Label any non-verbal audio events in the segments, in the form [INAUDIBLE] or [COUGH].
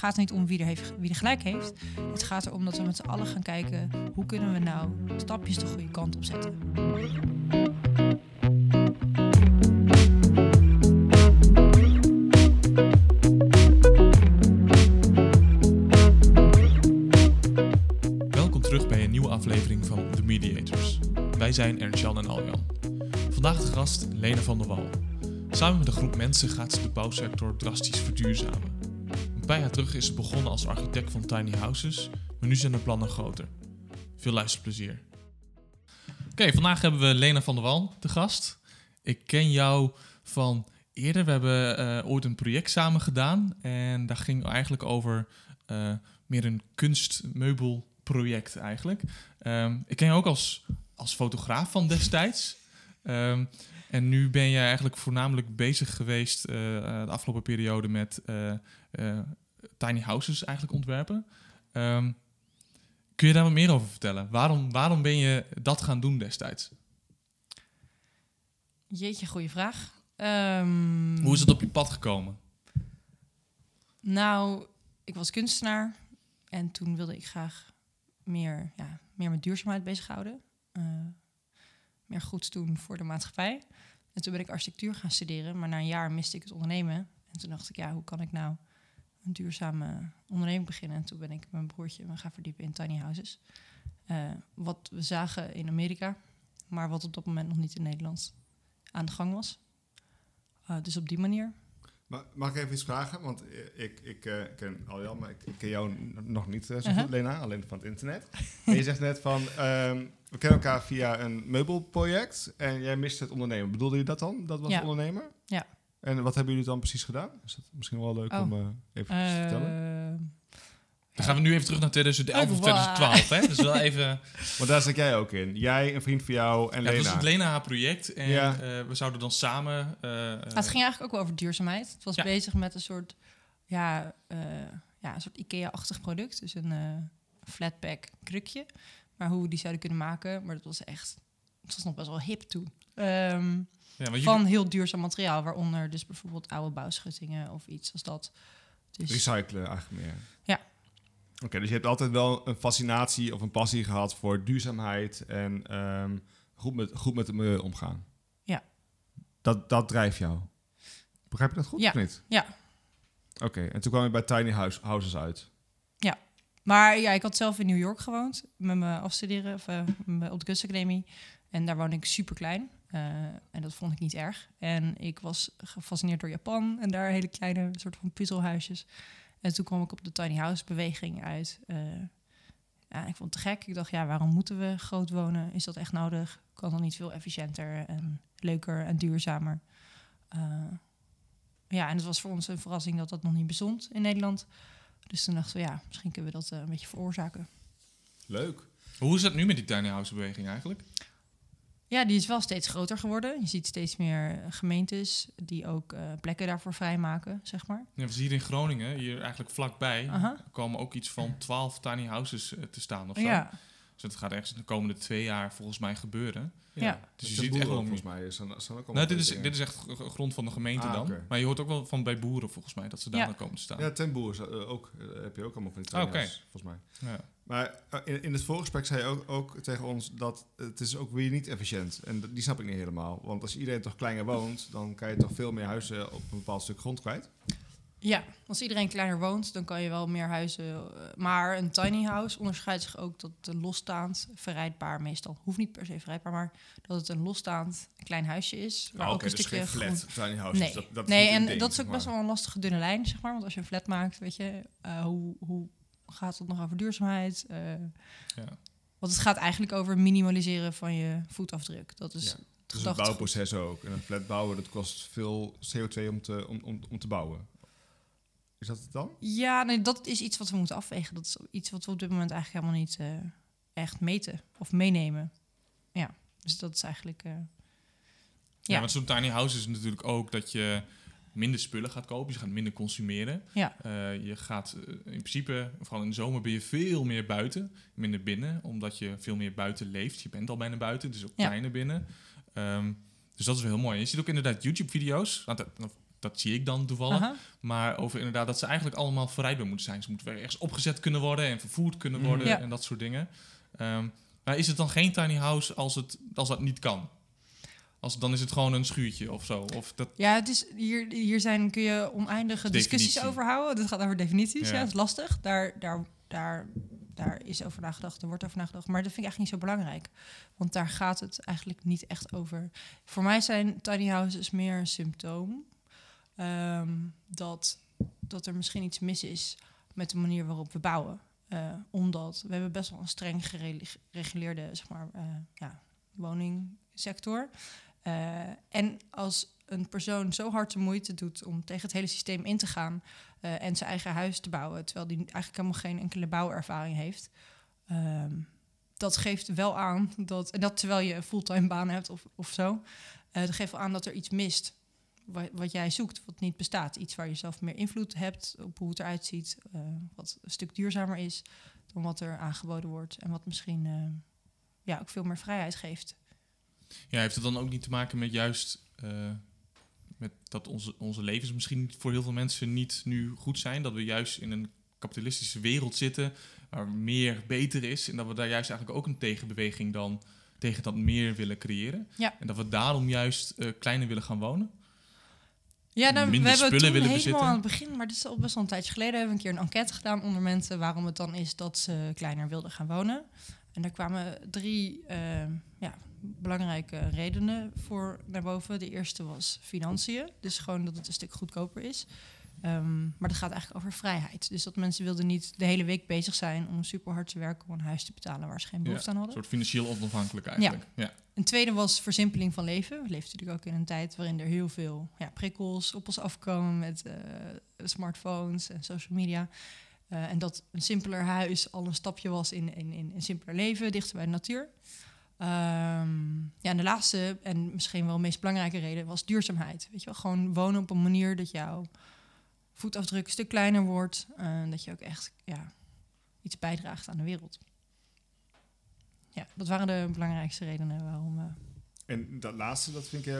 gaat er niet om wie er, heeft, wie er gelijk heeft. Het gaat erom dat we met z'n allen gaan kijken hoe kunnen we nou stapjes de goede kant op zetten. Welkom terug bij een nieuwe aflevering van The Mediators. Wij zijn Ernst-Jan en Aljan. Vandaag de gast Lena van der Wal. Samen met een groep mensen gaat ze de bouwsector drastisch verduurzamen. Paar jaar terug is ze begonnen als architect van tiny houses, maar nu zijn de plannen groter. Veel luisterplezier. Oké, vandaag hebben we Lena van der Wal te gast. Ik ken jou van eerder. We hebben eh, ooit een project samen gedaan en daar ging eigenlijk over eh, meer een kunstmeubelproject eigenlijk. Ehm, ik ken je ook als, als fotograaf van destijds. Ehm, en nu ben je eigenlijk voornamelijk bezig geweest eh, de afgelopen periode met tiny houses eigenlijk ontwerpen. Ehm, kun je daar wat meer over vertellen? Waarom, waarom ben je dat gaan doen destijds? Jeetje, goede vraag. Ehm, Hoe is het op je pad gekomen? Nou, ik was kunstenaar en toen wilde ik graag meer, ja, meer met duurzaamheid bezighouden. Eh meer goeds doen voor de maatschappij. En toen ben ik architectuur gaan studeren, maar na een jaar miste ik het ondernemen. En toen dacht ik, ja, hoe kan ik nou een duurzame onderneming beginnen? En toen ben ik met mijn broertje me gaan verdiepen in tiny houses. Eh, wat we zagen in Amerika, maar wat op dat moment nog niet in Nederland aan de gang was. Eh, dus op die manier. Ma- Mag ik even iets vragen? Want ik, ik eh, ken Aljan, maar ik, ik ken jou nog niet zo Uh-huh. goed, Lena. Alleen van het internet. en je zegt net van, ehm, we kennen elkaar via een meubelproject. En jij mist het ondernemen. Bedoelde je dat dan? Dat was Ja. ondernemer? Ja. En wat hebben jullie dan precies gedaan? Is dat misschien wel leuk Oh. om eh, even te vertellen? Eh, Dan gaan we nu even terug naar 2011 of Oh, 2012. Hè? Dus wel even. [LAUGHS] Want daar zit jij ook in. Jij, een vriend van jou en Ja, het Lena. was het Lena haar project. En Ja. eh, we zouden dan samen. eh, eh, het ging eigenlijk ook wel over duurzaamheid. Het was Ja. bezig met een soort, ja, eh, ja, een soort IKEA-achtig product. Dus een eh flatpack krukje. Maar hoe we die zouden kunnen maken. Maar dat was echt, het was nog best wel hip toen. Ehm, ja, van heel duurzaam materiaal. Waaronder dus bijvoorbeeld oude bouwschuttingen of iets als dat. Dus Recyclen eigenlijk meer. Ja. Oké, dus je hebt altijd wel een fascinatie of een passie gehad voor duurzaamheid en ehm, goed, met, goed met het milieu omgaan. Ja. Dat, dat drijft jou. Begrijp ik dat goed Ja. of niet? Ja. Oké, en toen kwam je bij Tiny House, Houses uit. Maar ja, ik had zelf in New York gewoond met mijn afstuderen of, eh, op de kunstacademie. En daar woonde ik super klein. En dat vond ik niet erg. En ik was gefascineerd door Japan en daar hele kleine soort van puzzelhuisjes. En toen kwam ik op de tiny house beweging uit. Eh, ja, ik vond het te gek. Ik dacht, ja, waarom moeten we groot wonen? Is dat echt nodig? Kan dan niet veel efficiënter en leuker en duurzamer? Eh, ja, en het was voor ons een verrassing dat dat nog niet bestond in Nederland. Dus toen dachten we, ja, misschien kunnen we dat eh, een beetje veroorzaken. Leuk. Hoe is het nu met die tiny house beweging eigenlijk? Ja, die is wel steeds groter geworden. Je ziet steeds meer gemeentes die ook eh, plekken daarvoor vrijmaken, zeg maar. Ja, we zien hier in Groningen, hier eigenlijk vlakbij, komen ook iets van 12 tiny houses eh, te staan of zo. Ja, Dus dat gaat ergens in de komende twee jaar volgens mij gebeuren. Ja. Dus je ziet boeren echt wel volgens mij. Ook allemaal Nou, dit, is, dingen. dit is echt grond van de gemeente Ah, dan. Maar je hoort ook wel van bij boeren volgens mij, dat ze daar Ja. dan komen te staan. Ja, ten boer eh, ook, eh, heb je ook allemaal van die Ah, volgens mij. Ja. Maar eh, in, in het voorgesprek zei je ook, ook tegen ons dat het is ook weer niet efficiënt. En dat- die snap ik niet helemaal. Want als iedereen toch kleiner woont, dan kan je toch veel meer huizen op een bepaald stuk grond kwijt. Ja, als iedereen kleiner woont, dan kan je wel meer huizen. eh, maar een tiny house onderscheidt zich ook dat het een losstaand, verrijdbaar meestal, hoeft niet per se verrijdbaar, maar dat het een losstaand klein huisje is. Waar Ah, ook een dus stukje geen flat tiny houses. Nee, Dat, nee en ding, dat is ook best maar. wel een lastige dunne lijn, zeg maar. Want als je een flat maakt, weet je, eh, hoe, hoe gaat het nog over duurzaamheid? Eh, Ja. Want het gaat eigenlijk over minimaliseren van je voetafdruk. Dat is Ja. het Dus het bouwproces ook. En een flat bouwen, dat kost veel CO2 om te, om, om, om te bouwen. Is dat het dan? Ja, nee, dat is iets wat we moeten afwegen. Dat is iets wat we op dit moment eigenlijk helemaal niet eh, echt meten of meenemen. Ja, dus dat is eigenlijk... eh, Ja, Ja. want zo'n tiny house is natuurlijk ook dat je minder spullen gaat kopen. Dus je gaat minder consumeren. ja, Eh, je gaat in principe, vooral in de zomer, ben je veel meer buiten, minder binnen, omdat je veel meer buiten leeft. Je bent al bijna buiten, dus ook Ja. kleiner binnen. Ehm, dus dat is wel heel mooi. Je ziet ook inderdaad YouTube-video's. Dat zie ik dan toevallig. Maar over inderdaad dat ze eigenlijk allemaal verrijdbaar moeten zijn. Ze moeten weer ergens opgezet kunnen worden en vervoerd kunnen Mhm. worden en dat soort dingen. Ehm, maar is het dan geen tiny house als, het, als dat niet kan? Als, dan is het gewoon een schuurtje of zo. Of dat, Ja, het is, hier, hier zijn, kun je oneindige discussies Definitie. over houden. Dat gaat over definities, Ja. ja. dat is lastig. Daar, daar, daar, daar is over nagedacht, er wordt over nagedacht. Maar dat vind ik eigenlijk niet zo belangrijk. Want daar gaat het eigenlijk niet echt over. Voor mij zijn tiny houses meer een symptoom. Ehm, dat, dat er misschien iets mis is met de manier waarop we bouwen. Eh, omdat we hebben best wel een streng gereguleerde zeg maar, eh, ja, woningsector. Eh, en als een persoon zo hard de moeite doet om tegen het hele systeem in te gaan en zijn eigen huis te bouwen, terwijl die eigenlijk helemaal geen enkele bouwervaring heeft, ehm, dat geeft wel aan dat, en dat terwijl je een fulltime baan hebt of, of zo, dat geeft wel aan dat er iets mist. Wat, wat jij zoekt, wat niet bestaat. Iets waar je zelf meer invloed hebt op hoe het eruit ziet. eh, wat een stuk duurzamer is dan wat er aangeboden wordt. En wat misschien eh, ja, ook veel meer vrijheid geeft. ja, heeft het dan ook niet te maken met juist eh, met dat onze, onze levens misschien voor heel veel mensen niet nu goed zijn? Dat we juist in een kapitalistische wereld zitten waar meer beter is. En dat we daar juist eigenlijk ook een tegenbeweging dan tegen dat meer willen creëren. Ja. En dat we daarom juist kleiner willen gaan wonen. Ja, nou, we hebben toen helemaal bezitten. aan het begin, maar dit is al best wel een tijdje geleden, hebben we een keer een enquête gedaan onder mensen waarom het dan is dat ze kleiner wilden gaan wonen. En daar kwamen drie eh, ja, belangrijke redenen voor naar boven. De eerste was financiën, dus gewoon dat het een stuk goedkoper is. Ehm, maar dat gaat eigenlijk over vrijheid. Dus dat mensen wilden niet de hele week bezig zijn om super hard te werken om een huis te betalen waar ze geen behoefte aan Een hadden. soort financieel onafhankelijk eigenlijk. Ja. Een tweede was versimpeling van leven. We leven natuurlijk ook in een tijd waarin er heel veel ja, prikkels op ons afkomen met eh, smartphones en social media. Eh, en dat een simpeler huis al een stapje was in, in, in een simpeler leven, dichter bij de natuur. Ehm, ja, en de laatste en misschien wel meest belangrijke reden was duurzaamheid. Weet je wel, gewoon wonen op een manier dat jouw voetafdruk een stuk kleiner wordt. En dat je ook echt ja, iets bijdraagt aan de wereld. Ja, dat waren de belangrijkste redenen waarom. eh, En dat laatste, dat vind ik,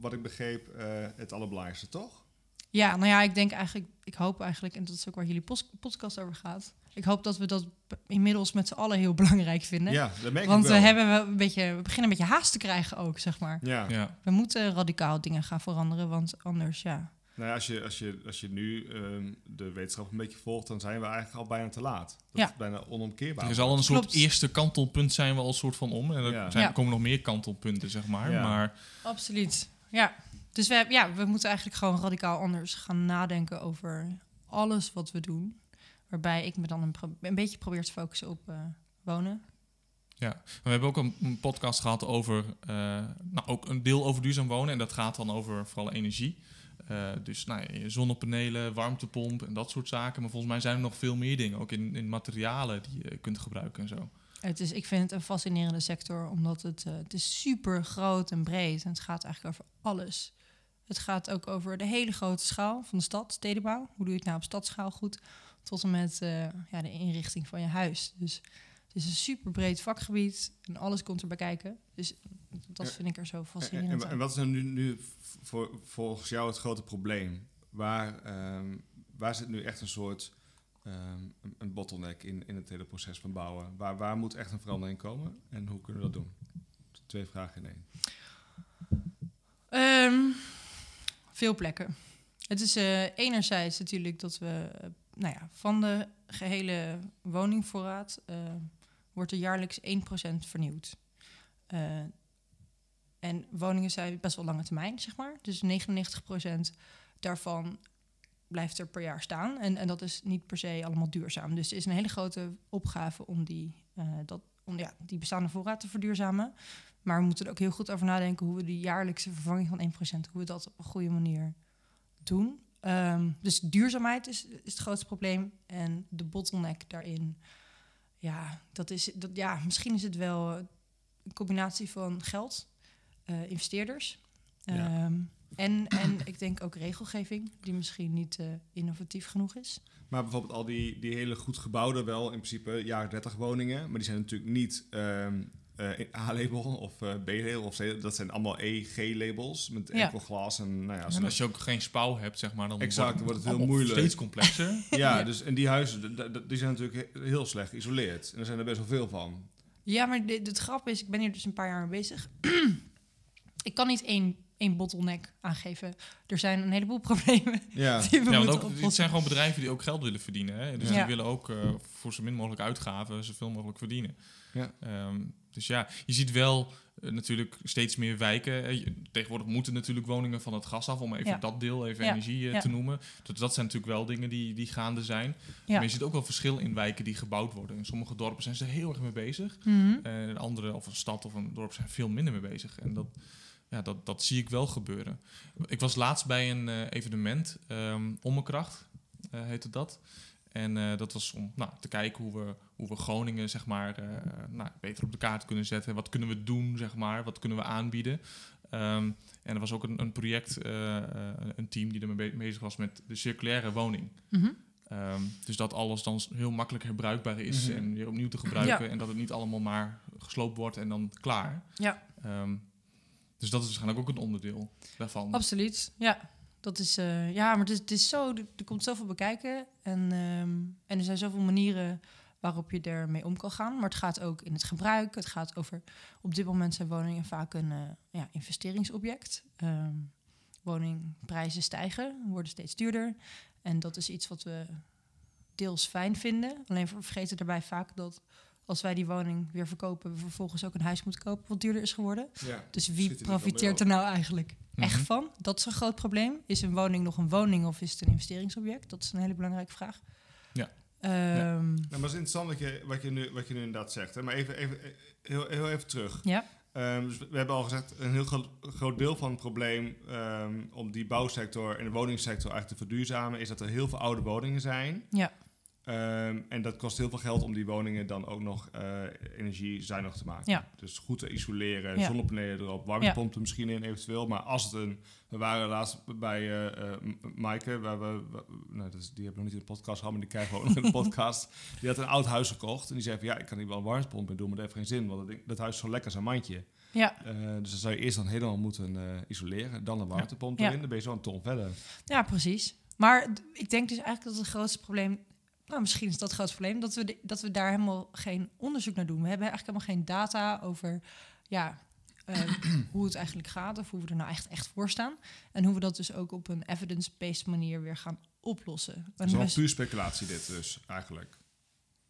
wat ik begreep, eh, het allerbelangrijkste, toch? Ja, nou ja, ik denk eigenlijk, ik hoop eigenlijk, en dat is ook waar jullie podcast over gaat. Ik hoop dat we dat inmiddels met z'n allen heel belangrijk vinden. Ja, dat merk Want ik we, wel. hebben wel een beetje, we beginnen een beetje haast te krijgen ook, zeg maar. Ja. Ja. We moeten radicaal dingen gaan veranderen, want anders, ja. Nou ja, als, je, als, je, als je nu ehm, de wetenschap een beetje volgt, dan zijn we eigenlijk al bijna te laat. Dat Ja. is bijna onomkeerbaar. Er zal een soort Klopt. eerste kantelpunt zijn we al een soort van om. En er Ja. zijn, Ja. komen nog meer kantelpunten, zeg maar. Ja. Maar Absoluut. Ja. Dus we, ja, we moeten eigenlijk gewoon radicaal anders gaan nadenken over alles wat we doen. Waarbij ik me dan een, pro- een beetje probeer te focussen op eh, wonen. Ja, we hebben ook een, een podcast gehad over, eh, nou ook een deel over duurzaam wonen. En dat gaat dan over vooral energie. Eh, dus nou, zonnepanelen, warmtepomp en dat soort zaken. Maar volgens mij zijn er nog veel meer dingen, ook in, in materialen die je kunt gebruiken en zo. Het is, ik vind het een fascinerende sector, omdat het, eh, het is super groot en breed. En het gaat eigenlijk over alles. Het gaat ook over de hele grote schaal van de stad, stedenbouw. Hoe doe je het nou op stadsschaal goed? Tot en met eh, ja, de inrichting van je huis. Dus is een super breed vakgebied en alles komt erbij kijken. Dus dat vind ik er zo En, fascinerend en, en wat is nou nu, nu voor, volgens jou het grote probleem? Waar, ehm, waar zit nu echt een soort een, een bottleneck in, in het hele proces van bouwen? Waar, waar moet echt een verandering komen en hoe kunnen we dat doen? Twee vragen in één. Ehm, veel plekken. Het is eh, enerzijds natuurlijk dat we, eh, nou ja, van de gehele woningvoorraad eh, wordt er jaarlijks 1% vernieuwd. Eh, en woningen zijn best wel lange termijn, zeg maar. Dus 99% daarvan blijft er per jaar staan. En, en dat is niet per se allemaal duurzaam. Dus het is een hele grote opgave om die, eh, dat, om, ja, die bestaande voorraad te verduurzamen. Maar we moeten er ook heel goed over nadenken hoe we die jaarlijkse vervanging van 1%, hoe we dat op een goede manier doen. Ehm, dus duurzaamheid is, is het grootste probleem. En de bottleneck daarin, ja, dat is, dat, ja misschien is het wel eh, een combinatie van geld, eh, investeerders. Ja. Ehm, en, en [CLEARS THROAT] ik denk ook regelgeving, die misschien niet eh, innovatief genoeg is. Maar bijvoorbeeld al die, die hele goed gebouwde, wel in principe jaren 30 woningen, maar die zijn natuurlijk niet ehm, eh, A-label of eh, B-label of C. Dat zijn allemaal E-G-labels met Ja. enkel glas. En, nou ja, En als je ook geen spouw hebt, zeg maar, dan Exact, dan wordt het heel moeilijk. steeds complexer. [LAUGHS] ja, Ja. dus en die huizen, die zijn natuurlijk he- heel slecht geïsoleerd. En er zijn er best wel veel van. Ja, maar de, het grap is, ik ben hier dus een paar jaar mee bezig. [CLEARS THROAT] ik kan niet één, één bottleneck aangeven. Er zijn een heleboel [LAUGHS] problemen Ja, die we Ja, want ook, het zijn gewoon bedrijven die ook geld willen verdienen. Hè? Dus Ja. die willen ook eh, voor zo min mogelijk uitgaven zoveel mogelijk verdienen. Ja. Ehm, dus ja, je ziet wel eh, natuurlijk steeds meer wijken. Eh, Tegenwoordig moeten natuurlijk woningen van het gas af, om even Ja. dat deel, even Ja. energie eh, te noemen. Dat, dat zijn natuurlijk wel dingen die, die gaande zijn. Maar je ziet ook wel verschil in wijken die gebouwd worden. In sommige dorpen zijn ze er heel erg mee bezig. Mhm. En in andere, of een stad of een dorp, zijn veel minder mee bezig. En dat, ja, dat, dat zie ik wel gebeuren. Ik was laatst bij een evenement, ehm Ommekracht heette dat. En eh, dat was om nou, te kijken hoe we, hoe we Groningen zeg maar, eh, nou, beter op de kaart kunnen zetten. Wat kunnen we doen, zeg maar, wat kunnen we aanbieden. Ehm, en er was ook een, een project, eh, eh, een team die ermee be- bezig was met de circulaire woning. Mhm. Ehm, dus dat alles dan heel makkelijk herbruikbaar is Mhm. en weer opnieuw te gebruiken. Ja. En dat het niet allemaal maar gesloopt wordt en dan klaar. Ja. Ehm, dus dat is waarschijnlijk ook een onderdeel daarvan. Absoluut, ja. Dat is, eh, ja, maar het is, het is zo, er, komt zoveel bekijken. En, ehm, en er zijn zoveel manieren waarop je ermee om kan gaan. Maar het gaat ook in het gebruik. Het gaat over, op dit moment zijn woningen vaak een eh, ja, investeringsobject. Ehm, woningprijzen stijgen, worden steeds duurder. En dat is iets wat we deels fijn vinden. Alleen we vergeten daarbij vaak dat als wij die woning weer verkopen... we vervolgens ook een huis moeten kopen wat duurder is geworden. ja. Dus wie er profiteert er nou eigenlijk echt Mhm. van? Dat is een groot probleem. Is een woning nog een woning of is het een investeringsobject? Dat is een hele belangrijke vraag. Ja. Ehm, Nou, maar het is interessant wat je, wat je, nu, wat je nu inderdaad zegt. Hè? Maar even, even, heel, heel even terug. ja. Ehm, dus we hebben al gezegd, een heel groot, groot deel van het probleem ehm, om die bouwsector en de woningsector eigenlijk te verduurzamen, is dat er heel veel oude woningen zijn. Ja. Ehm, en dat kost heel veel geld om die woningen dan ook nog eh energiezuinig te maken. Ja. Dus goed te isoleren, Ja. zonnepanelen erop, warmtepompen misschien in eventueel. Maar als het een... We waren laatst bij M- Maaike, waar we... nou, dat is, die hebben we nog niet in de podcast gehad, maar die krijgen we ook nog in de [LAUGHS] podcast. Die had een oud huis gekocht en die zei van... Ja, ik kan hier wel een warmtepomp in doen, maar dat heeft geen zin. Want dat, huis is zo lekker als een mandje. Ja. Dus dan zou je eerst dan helemaal moeten isoleren. Dan een warmtepomp erin. Dan ben je zo een ton verder. ja, precies. Maar ik denk dus eigenlijk dat het grootste probleem... Nou, misschien is dat het grootste probleem... dat we, de- dat we daar helemaal geen onderzoek naar doen. We hebben eigenlijk helemaal geen data over... Ja, eh, [CLEARS THROAT] hoe het eigenlijk gaat of hoe we er nou echt, echt voor staan. En hoe we dat dus ook op een evidence-based manier weer gaan oplossen. En is wel we- puur speculatie dit dus, eigenlijk.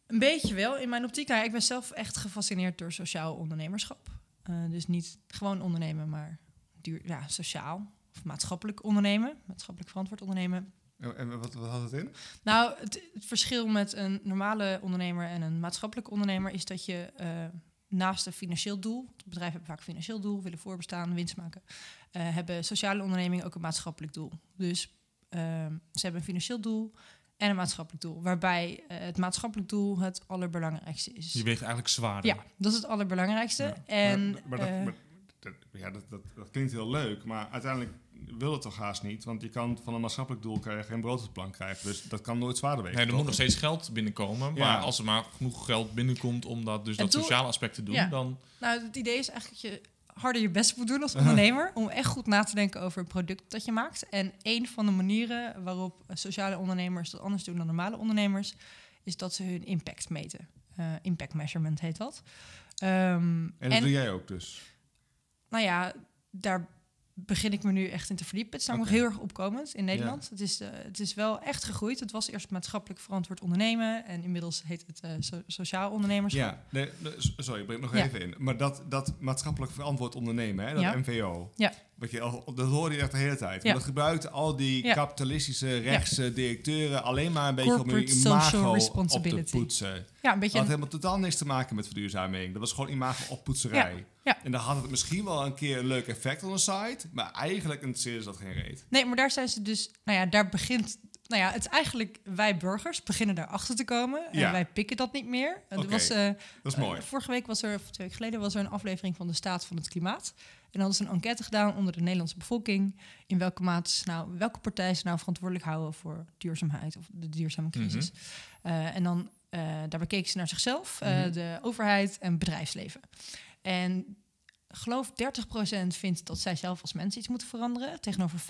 Een beetje wel, in mijn optiek. Nou, ik ben zelf echt gefascineerd door sociaal ondernemerschap. Eh, dus niet gewoon ondernemen, maar duur, ja, sociaal of maatschappelijk ondernemen. Maatschappelijk verantwoord ondernemen. En, wat, wat had het in? Nou, het, het verschil met een normale ondernemer en een maatschappelijk ondernemer is dat je eh, naast een financieel doel, bedrijven hebben vaak een financieel doel, willen voorbestaan, winst maken, eh, hebben sociale ondernemingen ook een maatschappelijk doel. Dus ehm, ze hebben een financieel doel en een maatschappelijk doel, waarbij eh, het maatschappelijk doel het allerbelangrijkste is. Je weegt eigenlijk zwaarder. Ja, dat is het allerbelangrijkste. Ja. En maar, maar dat, maar dat- ja, dat, dat, dat klinkt heel leuk, maar uiteindelijk wil het toch haast niet. Want je kan van een maatschappelijk doel kan je geen brood op plank krijgen. Dus dat kan nooit zwaarder wegen. Nee, er moet nog steeds geld binnenkomen. Ja. Maar als er maar genoeg geld binnenkomt om dat, dus Het dat doel- sociale aspect te doen, Ja. dan... nou, het idee is eigenlijk dat je harder je best moet doen als ondernemer. om echt goed na te denken over het product dat je maakt. En een van de manieren waarop sociale ondernemers dat anders doen dan normale ondernemers, is dat ze hun impact meten. Eh, impact measurement heet dat. Ehm, En dat en doe jij ook dus. Nou ja, daar begin ik me nu echt in te verdiepen. Het is namelijk heel erg opkomend in Nederland. Het, is, eh, het is wel echt gegroeid. Het was eerst maatschappelijk verantwoord ondernemen. En inmiddels heet het eh, so- sociaal ondernemerschap. Ja, nee, sorry, ik breng het nog Ja. even in. Maar dat, dat maatschappelijk verantwoord ondernemen, hè, dat Ja. MVO. Ja. Wat je al, dat hoorde je echt de hele tijd. Ja. Maar dat gebruikten al die Ja. kapitalistische rechtse directeuren alleen maar een beetje om hun imago op te poetsen. Ja, een beetje Dat had een- helemaal totaal niks te maken met verduurzaming. Dat was gewoon imago oppoetserij. Ja, ja. En dan had het misschien wel een keer een leuk effect op de site, maar eigenlijk interesseerde ze dat geen reet. Nee, maar daar zijn ze dus... Nou ja, daar begint... Nou ja, het is eigenlijk... Wij burgers beginnen daarachter te komen. En Ja. wij pikken dat niet meer. Er was, eh, Dat is eh, mooi. vorige week was er, of twee weken geleden, was er een aflevering van de Staat van het Klimaat. En dan hadden ze een enquête gedaan onder de Nederlandse bevolking. In welke mate ze nou, welke partij ze nou verantwoordelijk houden voor duurzaamheid of de duurzame crisis. Eh, en dan eh, daar bekeken ze naar zichzelf, eh, Mhm. de overheid en bedrijfsleven. En geloof 30% vindt dat zij zelf als mens iets moeten veranderen. Tegenover 45%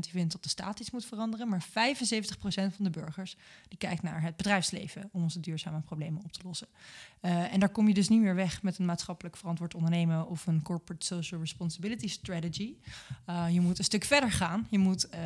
die vindt dat de staat iets moet veranderen. Maar 75% van de burgers die kijkt naar het bedrijfsleven om onze duurzame problemen op te lossen. Uh, en daar kom je dus niet meer weg met een maatschappelijk verantwoord ondernemen of een corporate social responsibility strategy. Uh, je moet een stuk verder gaan. Je moet uh,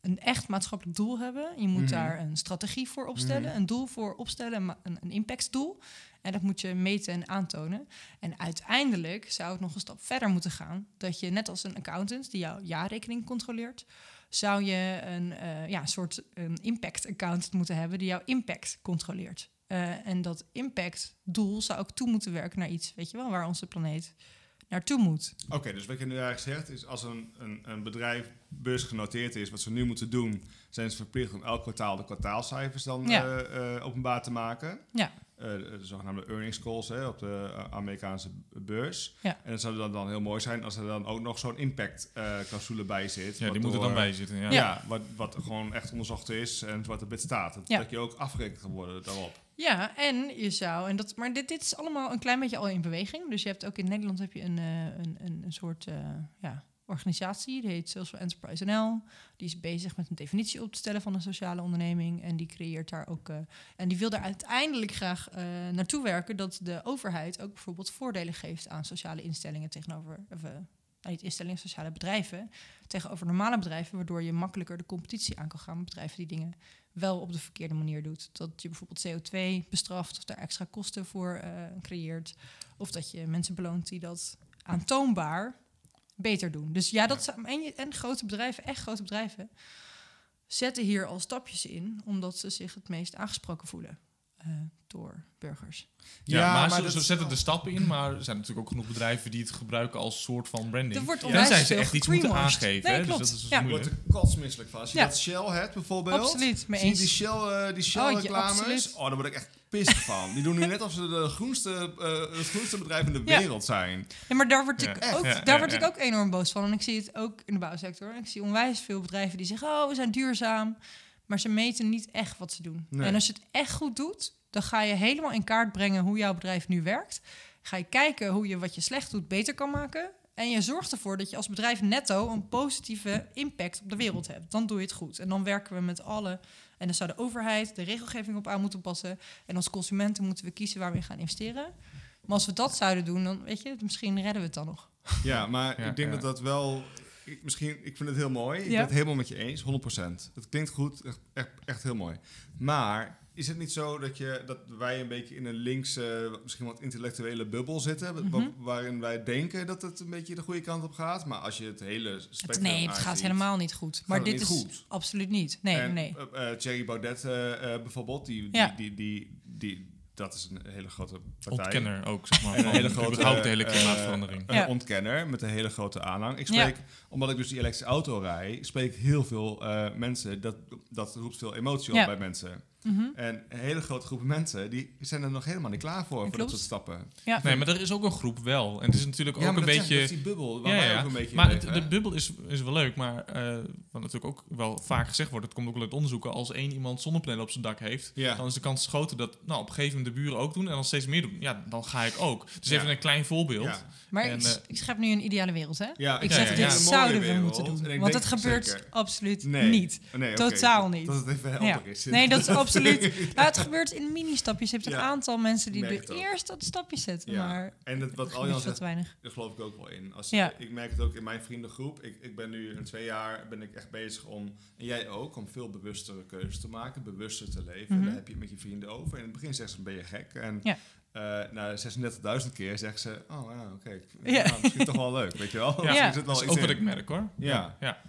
een echt maatschappelijk doel hebben. Je moet Mhm. daar een strategie voor opstellen, Mhm. een doel voor opstellen, een, een impactdoel. En dat moet je meten en aantonen. En uiteindelijk zou het nog een stap verder moeten gaan. Dat je net als een accountant die jouw jaarrekening controleert, zou je een eh, ja, soort een impact accountant moeten hebben die jouw impact controleert. Eh, en dat impactdoel zou ook toe moeten werken naar iets, weet je wel, waar onze planeet naartoe moet. Oké, dus wat je nu eigenlijk zegt is als een, een, een bedrijf beursgenoteerd is, wat ze nu moeten doen, zijn ze verplicht om elk kwartaal de kwartaalcijfers dan Ja. eh, eh, openbaar te maken. Ja. Eh, de zogenaamde earnings calls hè, op de Amerikaanse beurs. Ja. En het zou dan, dan heel mooi zijn als er dan ook nog zo'n impact clausule bij zit. Ja, die moet er dan bij zitten. Ja. Ja, wat, wat gewoon echt onderzocht is en wat erbij staat. Dat, Ja. dat je ook afgerekend kan worden daarop. Ja, en je zou, en dat, maar dit, dit is allemaal een klein beetje al in beweging. Dus je hebt ook in Nederland heb je een, eh, een, een, een soort eh, ja, organisatie, die heet Social Enterprise NL. Die is bezig met een definitie op te stellen van een sociale onderneming. En die creëert daar ook, eh, en die wil daar uiteindelijk graag naartoe werken dat de overheid ook bijvoorbeeld voordelen geeft aan sociale instellingen tegenover, of, instellingen, sociale bedrijven, tegenover normale bedrijven, waardoor je makkelijker de competitie aan kan gaan met bedrijven die dingen wel op de verkeerde manier doet. Dat je bijvoorbeeld CO2 bestraft of daar extra kosten voor eh, creëert. Of dat je mensen beloont die dat aantoonbaar beter doen. Dus ja, dat zijn, en, en grote bedrijven, echt grote bedrijven, zetten hier al stapjes in, omdat ze zich het meest aangesproken voelen eh, door burgers. Ja, maar, ze, zetten de stappen in, maar er zijn natuurlijk ook genoeg bedrijven die het gebruiken als soort van branding. Er wordt Ja. Tenzij ze echt iets moeten aangeven. Nee, dus klopt. dat is dus ja. wordt er kotsmisselijk van. Als je Ja. dat Shell hebt bijvoorbeeld. Absoluut, mee Zie je eens. die Shell, eh, die Shell Oh, ja, reclames? oh, daar word ik echt pissig van. Die doen nu net alsof ze de groenste, eh, het groenste bedrijf in de Ja. wereld zijn. Ja, maar daar word ik ook, Ja, daar ja, word ik ook enorm boos van. En ik zie het ook in de bouwsector. Ik zie onwijs veel bedrijven die zeggen: Oh, we zijn duurzaam. Maar ze meten niet echt wat ze doen. Nee. En als je het echt goed doet, dan ga je helemaal in kaart brengen hoe jouw bedrijf nu werkt. Ga je kijken hoe je wat je slecht doet beter kan maken. En je zorgt ervoor dat je als bedrijf netto een positieve impact op de wereld hebt. Dan doe je het goed. En dan werken we met alle. En dan zou de overheid de regelgeving op aan moeten passen. En als consumenten moeten we kiezen waar we in gaan investeren. Maar als we dat zouden doen, dan weet je, misschien redden we het dan nog. Ja, maar Ja, ik denk ja. dat dat wel... Ik, misschien, ik vind het heel mooi. Ik Ja. ben het helemaal met je eens, 100%. Het klinkt goed, echt, echt, echt heel mooi. Maar is het niet zo dat, je, dat wij een beetje in een linkse, misschien wat intellectuele bubbel zitten... Mhm. wa- waarin wij denken dat het een beetje de goede kant op gaat... maar als je het hele spectrum nee, het gaat helemaal niet goed. Maar het dit niet is goed. absoluut niet. Nee, en, nee. eh, eh, Thierry Baudet eh, bijvoorbeeld, die, die, Ja. die, die, die, dat is een hele grote partij. Ontkenner ook, zeg maar. En een hele grote de hele klimaatverandering. een Ja. ontkenner met een hele grote aanhang. Ik Ja. spreek, omdat ik dus die elektrische auto rij, spreek ik heel veel eh, mensen. Dat, dat roept veel emotie op Ja. bij mensen. Mhm. En een hele grote groep mensen, die zijn er nog helemaal niet klaar voor, voor dat soort stappen. Ja. Nee, maar er is ook een groep wel. En het is natuurlijk Ja, ook maar een beetje... dat is die bubbel waar Ja, wij ja, ook een beetje maar het- de bubbel is, is wel leuk, maar eh, wat natuurlijk ook wel vaak gezegd wordt, het komt ook wel uit onderzoeken, als één iemand zonnepanelen op zijn dak heeft, Ja. dan is de kans groter dat nou, op een gegeven moment de buren ook doen en dan steeds meer doen. Ja, dan ga ik ook. Dus Ja. even een klein voorbeeld. Ja. Maar En, ik, eh, ik schep nu een ideale wereld, hè? Ja, ik ja, zeg, ja, dit ja. Zouden we moeten En doen. Want het gebeurt absoluut niet. Nee, oké. Totaal niet. Dat het even helder Ja. is. Nee, dat is [LAUGHS] absoluut. [LAUGHS] Nou, het gebeurt in mini-stapjes. Je hebt een aantal mensen die de eerst dat stapje zetten. Ja. Maar En het, wat Aljan zegt, te weinig. Daar geloof ik ook wel in. Als, Ja. Ik merk het ook in mijn vriendengroep. Ik, ik ben nu in twee jaar ben ik echt bezig om, en jij ook, om veel bewustere keuzes te maken, bewuster te leven. En Mhm. daar heb je het met je vrienden over. In het begin zeggen ze, ben je gek? En Ja. eh, na 36.000 keer zeggen ze, oh ja, oké, ik- [LAUGHS] Ja. nou, misschien toch wel leuk, weet je wel? Ja. [LAUGHS] Ja. zit wel Dat is ook wat ik merk hoor. Ja. ja.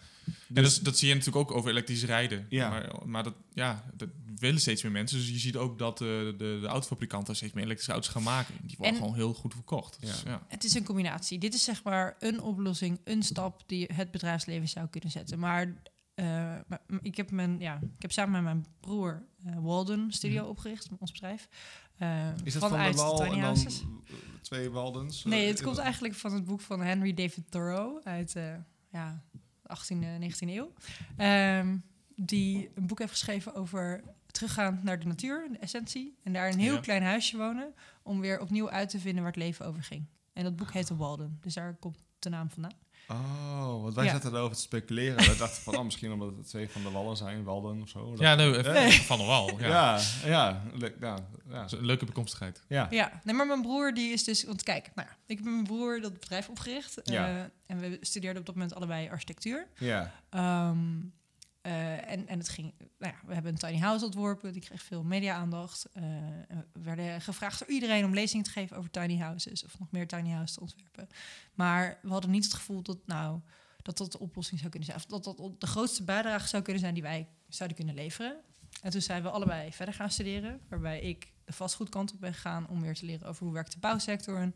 En dat, dat zie je natuurlijk ook over elektrisch rijden. Ja. Maar, maar dat, ja, dat willen steeds meer mensen. Dus je ziet ook dat eh, de, de autofabrikanten steeds meer elektrische auto's gaan maken. Die worden En- gewoon heel goed verkocht. Dus, Ja. ja. Het is een combinatie. Dit is zeg maar een oplossing, een stap die het bedrijfsleven zou kunnen zetten. Maar, eh, ik, heb mijn, ja, ik heb samen met mijn broer eh, Walden Studio opgericht, ons bedrijf. Is dat van de vanuit wal en dan twee Waldens? Nee, het komt eigenlijk van het boek van Henry David Thoreau uit eh ja, de 18e, 19e eeuw. Ehm, die een boek heeft geschreven over teruggaan naar de natuur, de essentie. En daar een heel Ja. klein huisje wonen om weer opnieuw uit te vinden waar het leven over ging. En dat boek heette Walden. Dus daar komt de naam vandaan. Oh, want wij Ja. zaten erover te speculeren. we dachten van, oh, misschien omdat het twee van de wallen zijn, Walden of zo. Ja, nee, Eh, van de wal. Ja. ja, ja, ja, een leuke bekomstigheid. ja. Ja, nee, maar mijn broer die is dus... Want kijk, nou ja, ik heb met mijn broer dat bedrijf opgericht. Ja. eh, en we studeerden op dat moment allebei architectuur. ja. Ehm, eh, en, en het ging, nou ja, we hebben een tiny house ontworpen, die kreeg veel media-aandacht. Eh, we werden gevraagd door iedereen om lezingen te geven over tiny houses of nog meer tiny houses te ontwerpen. Maar we hadden niet het gevoel dat, nou, dat dat de oplossing zou kunnen zijn, of dat dat de grootste bijdrage zou kunnen zijn die wij zouden kunnen leveren. En toen zijn we allebei verder gaan studeren, waarbij ik de vastgoedkant op ben gegaan om meer te leren over hoe werkt de bouwsector en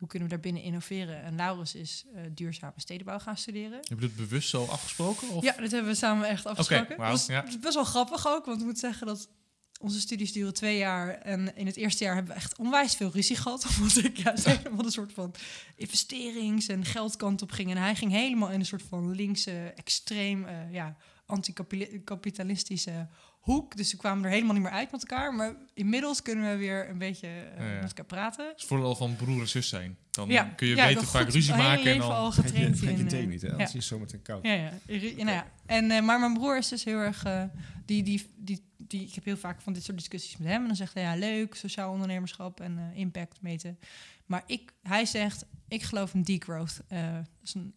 hoe kunnen we daarbinnen innoveren. En Laurens is eh, duurzame stedenbouw gaan studeren. Heb je dit bewust zo afgesproken? Of? Ja, dit hebben we samen echt afgesproken. Het was- ja. het is best wel grappig ook, want ik moet zeggen dat onze studies duren twee jaar. En in het eerste jaar hebben we echt onwijs veel ruzie gehad. [LAUGHS] Omdat ik juist helemaal een soort van investerings- en geldkant op ging. En hij ging helemaal in een soort van linkse, extreem, eh, ja, anticapitalistische hoek. Dus we kwamen er helemaal niet meer uit met elkaar. Maar inmiddels kunnen we weer een beetje Ja, ja. met elkaar praten. Het is vooral van broer en zus zijn. Dan Ja, kun je beter vaak goed ruzie hele maken. En dan... al je, getraind je in, thee eh, niet, hè? ja. Anders is zometeen koud. Ja, ja. Nou ja. En, eh, maar mijn broer is dus heel erg... eh, die, die, die, die, ik heb heel vaak van dit soort discussies met hem. En dan zegt hij, ja, leuk, sociaal ondernemerschap en eh, impact meten. Maar ik, hij zegt, ik geloof in degrowth. Eh dat is een,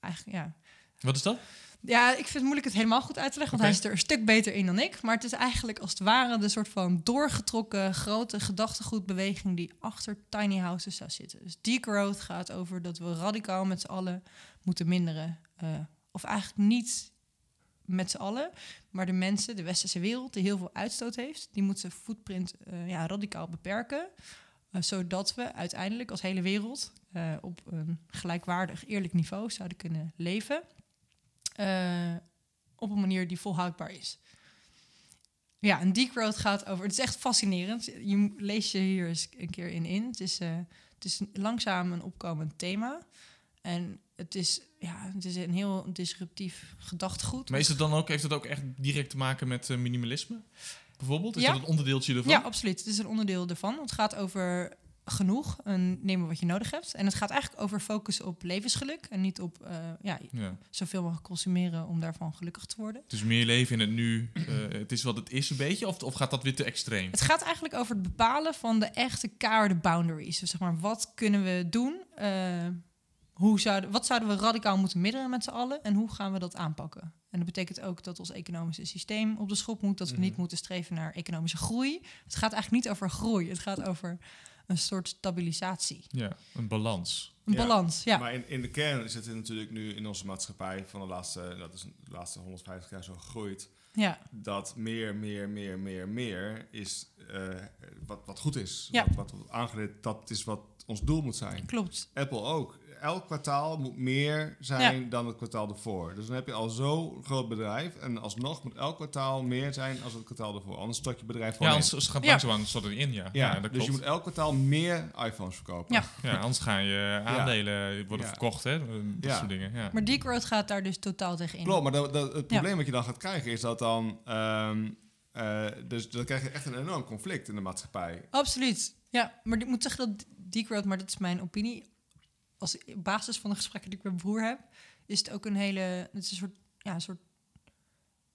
eigenlijk, ja... Wat is dat? Ja, ik vind het moeilijk het helemaal goed uit te leggen, want hij is er een stuk beter in dan ik. Maar het is eigenlijk als het ware de soort van doorgetrokken grote gedachtegoedbeweging die achter tiny houses zou zitten. Dus degrowth gaat over dat we radicaal met z'n allen moeten minderen. Eh, of eigenlijk niet met z'n allen, maar de mensen, de westerse wereld, die heel veel uitstoot heeft, die moet zijn footprint eh, ja, radicaal beperken. eh, zodat we uiteindelijk als hele wereld op een gelijkwaardig, eerlijk niveau zouden kunnen leven. Eh, op een manier die volhoudbaar is. Ja, en degrowth gaat over... Het is echt fascinerend. Je lees je hier eens een keer in in. Het is, eh, het is langzaam een opkomend thema. En het is, ja, het is een heel disruptief gedachtegoed. Maar is het dan ook, heeft het ook echt direct te maken met eh, minimalisme? Bijvoorbeeld? Is Ja. dat een onderdeeltje ervan? Ja, absoluut. Het is een onderdeel ervan. Het gaat over genoeg en nemen wat je nodig hebt. En het gaat eigenlijk over focussen op levensgeluk en niet op eh, ja, Ja. zoveel mogelijk consumeren om daarvan gelukkig te worden. Dus meer leven in het nu. eh, het is wat het is een beetje. Of, of gaat dat weer te extreem? Het gaat eigenlijk over het bepalen van de echte keiharde boundaries. Dus zeg maar, wat kunnen we doen? Eh, hoe zouden, wat zouden we radicaal moeten middelen met z'n allen? En hoe gaan we dat aanpakken? En dat betekent ook dat ons economische systeem op de schop moet. Dat we Mhm. niet moeten streven naar economische groei. Het gaat eigenlijk niet over groei. Het gaat over een soort stabilisatie. Ja, een balans. Een Ja, balans, ja. Maar in, in de kern zit het natuurlijk nu in onze maatschappij van de laatste, dat is de laatste 150 jaar zo gegroeid. ja. Dat meer, meer, meer, meer, meer is eh, wat, wat goed is. Ja. Wat, wat aangeleerd, dat is wat ons doel moet zijn. Klopt. Apple ook. Elk kwartaal moet meer zijn dan het kwartaal ervoor. Dus dan heb je al zo'n groot bedrijf. En alsnog moet elk kwartaal meer zijn dan het kwartaal ervoor. Anders stort je bedrijf Ja, gewoon anders in. gaat Ja. langzaam aan stort erin, ja. Ja, dat dus klopt. je moet elk kwartaal meer iPhones verkopen. Ja. Ja, anders gaan je aandelen worden Ja. verkocht, hè? Dat Ja. soort dingen, ja. Maar degrowth gaat daar dus totaal tegen in. Klopt, maar dat, dat- het probleem wat je dan gaat krijgen is dat dan... ehm, eh, dus dan krijg je echt een enorm conflict in de maatschappij. Absoluut. Ja, maar ik moet zeggen dat degrowth, maar dat is mijn opinie. Als basis van de gesprekken die ik met mijn broer heb, is het ook een hele, het is een soort, ja, een soort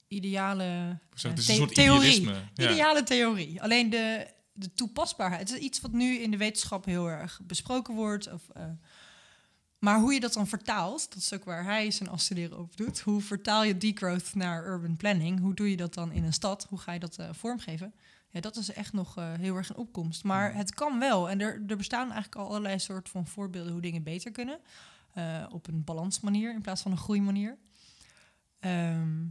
ideale Zo, eh, the- soort theorie. Ja. Ideale theorie. Alleen de, de toepasbaarheid. Het is iets wat nu in de wetenschap heel erg besproken wordt. Of, eh, maar hoe je dat dan vertaalt, dat is ook waar hij zijn afstuderen op doet. Hoe vertaal je degrowth naar urban planning? Hoe doe je dat dan in een stad? Hoe ga je dat eh, vormgeven? Ja, dat is echt nog eh, heel erg in opkomst. Maar het kan wel. En er, er bestaan eigenlijk al allerlei soort van voorbeelden hoe dingen beter kunnen. Eh, op een balansmanier in plaats van een groeimanier. Ehm,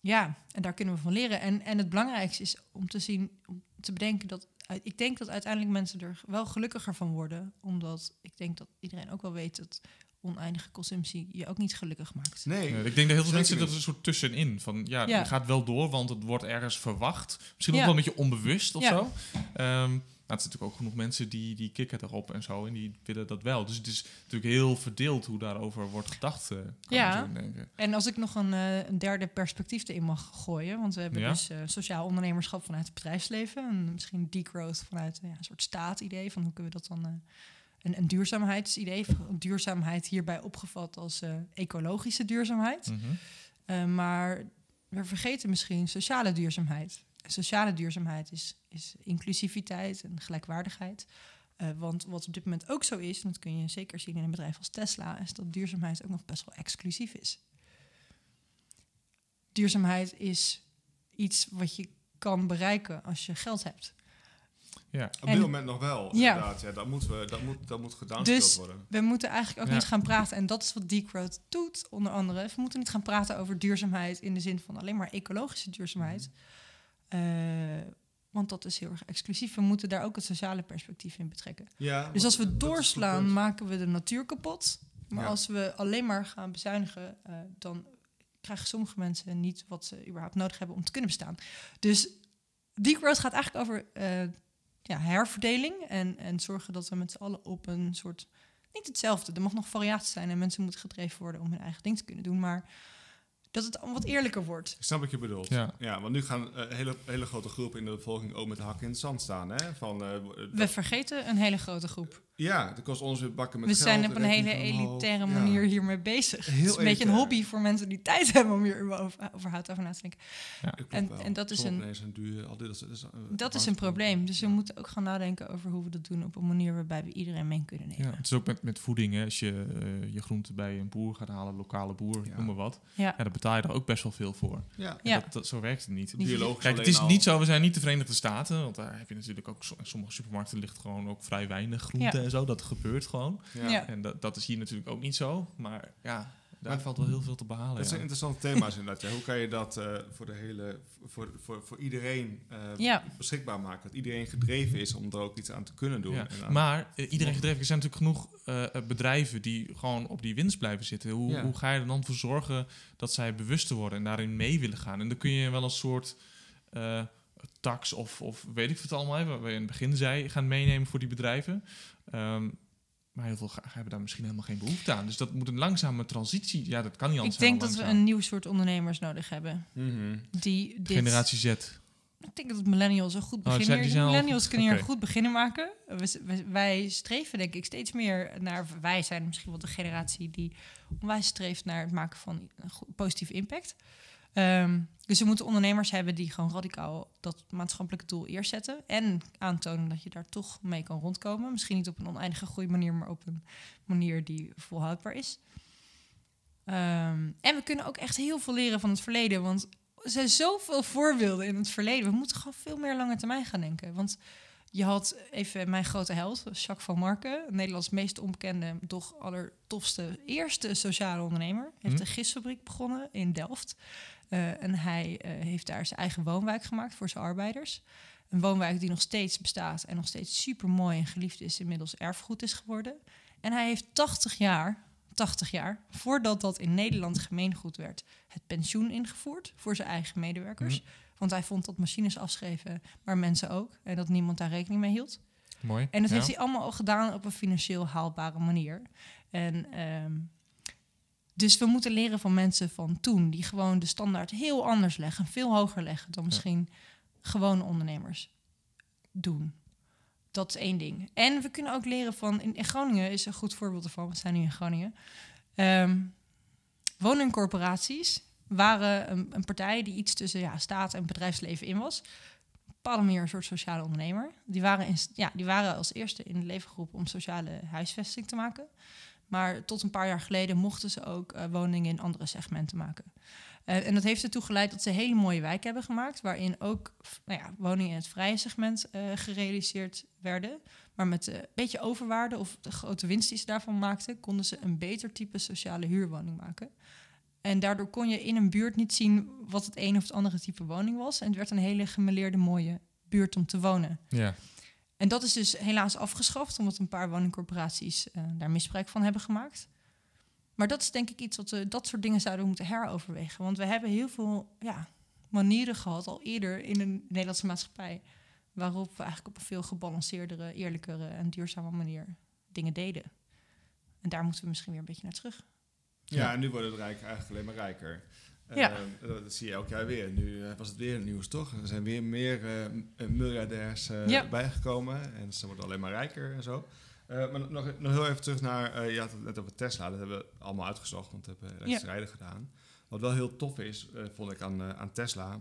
ja, en daar kunnen we van leren. En, en het belangrijkste is om te zien, om te bedenken dat uit- ik denk dat uiteindelijk mensen er wel gelukkiger van worden. Omdat ik denk dat iedereen ook wel weet dat oneindige consumptie je ook niet gelukkig maakt. Nee, ik denk dat heel veel mensen dat er een soort tussenin van ja, Ja. je gaat wel door, want het wordt ergens verwacht. Misschien Ja. ook wel een beetje onbewust of Ja. zo. Ehm maar het zijn natuurlijk ook genoeg mensen die, die kikken erop en zo en die willen dat wel. Dus het is natuurlijk heel verdeeld hoe daarover wordt gedacht. eh, kan Ja. En als ik nog een, eh, een derde perspectief erin mag gooien, want we hebben Ja. dus eh, sociaal ondernemerschap vanuit het bedrijfsleven en misschien degrowth vanuit ja, een soort staatidee van hoe kunnen we dat dan eh, een, een duurzaamheidsidee. Duurzaamheid hierbij opgevat als eh, ecologische duurzaamheid. Mhm. Uh, maar we vergeten misschien sociale duurzaamheid. Sociale duurzaamheid is, is inclusiviteit en gelijkwaardigheid. Uh, want wat op dit moment ook zo is, en dat kun je zeker zien in een bedrijf als Tesla, is dat duurzaamheid ook nog best wel exclusief is. Duurzaamheid is iets wat je kan bereiken als je geld hebt. Ja. Op dit moment nog wel, Ja. inderdaad. Ja, dat, moeten we, dat, moet, dat moet gedownscaled Dus worden. we moeten eigenlijk ook niet gaan praten, en dat is wat Decrowd doet, onder andere. We moeten niet gaan praten over duurzaamheid in de zin van alleen maar ecologische duurzaamheid. Mhm. Eh, want dat is heel erg exclusief. We moeten daar ook het sociale perspectief in betrekken. Ja, Dus als we doorslaan, maken we de natuur kapot. Maar Ja. als we alleen maar gaan bezuinigen, eh, dan krijgen sommige mensen niet wat ze überhaupt nodig hebben om te kunnen bestaan. Dus Degrowth gaat eigenlijk over eh, ja, herverdeling en, en zorgen dat we met z'n allen op een soort. Niet hetzelfde, er mag nog variatie zijn en mensen moeten gedreven worden om hun eigen ding te kunnen doen, maar dat het allemaal wat eerlijker wordt. Ik snap wat je bedoelt. Ja. Ja, want nu gaan eh, hele, hele grote groepen in de bevolking ook met de hakken in het zand staan. Hè? Van, eh, We vergeten een hele grote groep. Ja, dat kost ons weer bakken met We geld. zijn de op een hele elitaire Ja. manier hiermee bezig. Heel het is een beetje een hobby voor mensen die tijd hebben om hier over, overhaupt over na te denken. Dat klopt En- en dat is een- Zonnepanelen zijn duur. Al dit, dat, is, Dat is een warmte- probleem. Dus we Ja. moeten ook gaan nadenken over hoe we dat doen op een manier waarbij we iedereen mee kunnen nemen. Ja, het is ook met, met voeding. Hè. Als je eh, je groenten bij een boer gaat halen, lokale boer, Ja. noem maar wat. Ja. Ja, daar betaal je er ook best wel veel voor. Ja, Ja. Dat, dat, zo werkt het niet. Niet- biologisch Kijk, het is al. niet zo, we zijn niet de Verenigde Staten, want daar heb je natuurlijk ook, sommige supermarkten ligt gewoon ook vrij weinig groente Ja. En zo. Dat gebeurt gewoon. Ja. Ja. En dat, dat is hier natuurlijk ook niet zo, maar ja, daar Maar- valt wel heel veel te behalen. Dat ja. zijn interessante thema's [LAUGHS] inderdaad. Ja. Hoe kan je dat eh, voor, de hele, voor, voor, voor iedereen eh, Ja. beschikbaar maken? Dat iedereen gedreven is om er ook iets aan te kunnen doen. Ja, Maar eh, iedereen gedreven, er zijn natuurlijk genoeg bedrijven die gewoon op die winst blijven zitten. Hoe, Ja. hoe ga je er dan voor zorgen dat zij bewuster worden en daarin mee willen gaan? En dan kun je wel een soort eh, tax of, of weet ik wat allemaal, hè, waar we in het begin zei, gaan meenemen voor die bedrijven. Ehm, maar heel veel hebben daar misschien helemaal geen behoefte aan. Dus dat moet een langzame transitie. Ja, dat kan niet Ik anders. denk dan dat we een nieuw soort ondernemers nodig hebben. Mhm. Die dit, generatie Z. Ik denk dat millennials een goed Oh, begin al millennials kunnen hier een goed beginnen maken. We, we- wij streven denk ik steeds meer naar... Wij zijn misschien wel de generatie die onwijs streeft naar het maken van een go- positieve impact. Ehm, dus we moeten ondernemers hebben die gewoon radicaal dat maatschappelijke doel eerst zetten. En aantonen dat je daar toch mee kan rondkomen. Misschien niet op een oneindige groeimanier, maar op een manier die volhoudbaar is. Ehm, en we kunnen ook echt heel veel leren van het verleden. Want er zijn zoveel voorbeelden in het verleden. We moeten gewoon veel meer lange termijn gaan denken. Want je had even mijn grote held, Jacques van Marken, Nederlands meest onbekende, doch allertofste eerste sociale ondernemer. Heeft Hm. een gistfabriek begonnen in Delft. Eh, en hij eh, heeft daar zijn eigen woonwijk gemaakt voor zijn arbeiders. Een woonwijk die nog steeds bestaat en nog steeds super mooi en geliefd is, inmiddels erfgoed is geworden. En hij heeft 80 jaar, 80 jaar, voordat dat in Nederland gemeengoed werd, het pensioen ingevoerd voor zijn eigen medewerkers. Want hij vond dat machines afschreven, maar mensen ook. En dat niemand daar rekening mee hield. Mooi. En dat Ja. heeft hij allemaal al gedaan op een financieel haalbare manier. En ehm, dus we moeten leren van mensen van toen, die gewoon de standaard heel anders leggen, veel hoger leggen dan misschien gewone ondernemers doen. Dat is één ding. En we kunnen ook leren van, in, in Groningen is een goed voorbeeld ervan, we zijn nu in Groningen. Ehm, woningcorporaties waren een, een partij die iets tussen ja, staat en bedrijfsleven in was. Op een soort sociale ondernemer. Die waren, in, ja, die waren als eerste in de leven geroepen om sociale huisvesting te maken. Maar tot een paar jaar geleden mochten ze ook eh, woningen in andere segmenten maken. Eh, en dat heeft ertoe geleid dat ze hele mooie wijken hebben gemaakt, waarin ook nou ja, woningen in het vrije segment eh, gerealiseerd werden. Maar met een beetje overwaarde of de grote winst die ze daarvan maakten, konden ze een beter type sociale huurwoning maken. En daardoor kon je in een buurt niet zien wat het een of het andere type woning was. En het werd een hele gemeleerde mooie buurt om te wonen. Ja. En dat is dus helaas afgeschaft, omdat een paar woningcorporaties eh, daar misbruik van hebben gemaakt. Maar dat is denk ik iets wat we, dat soort dingen zouden moeten heroverwegen. Want we hebben heel veel ja, manieren gehad al eerder in de Nederlandse maatschappij. Waarop we eigenlijk op een veel gebalanceerdere, eerlijkere en duurzame manier dingen deden. En daar moeten we misschien weer een beetje naar terug. Ja, Ja. en nu worden de rijken eigenlijk alleen maar rijker. Ja. Eh, dat zie je elk jaar weer. Nu eh, was het weer nieuws, toch? Er zijn weer meer eh, miljardairs eh, Ja. bijgekomen. En ze worden alleen maar rijker en zo. Maar nog, nog heel even terug naar, je had het net over Tesla, dat hebben we allemaal uitgezocht, want we hebben elektrisch rijden gedaan. Wat wel heel tof is, vond ik aan, aan Tesla,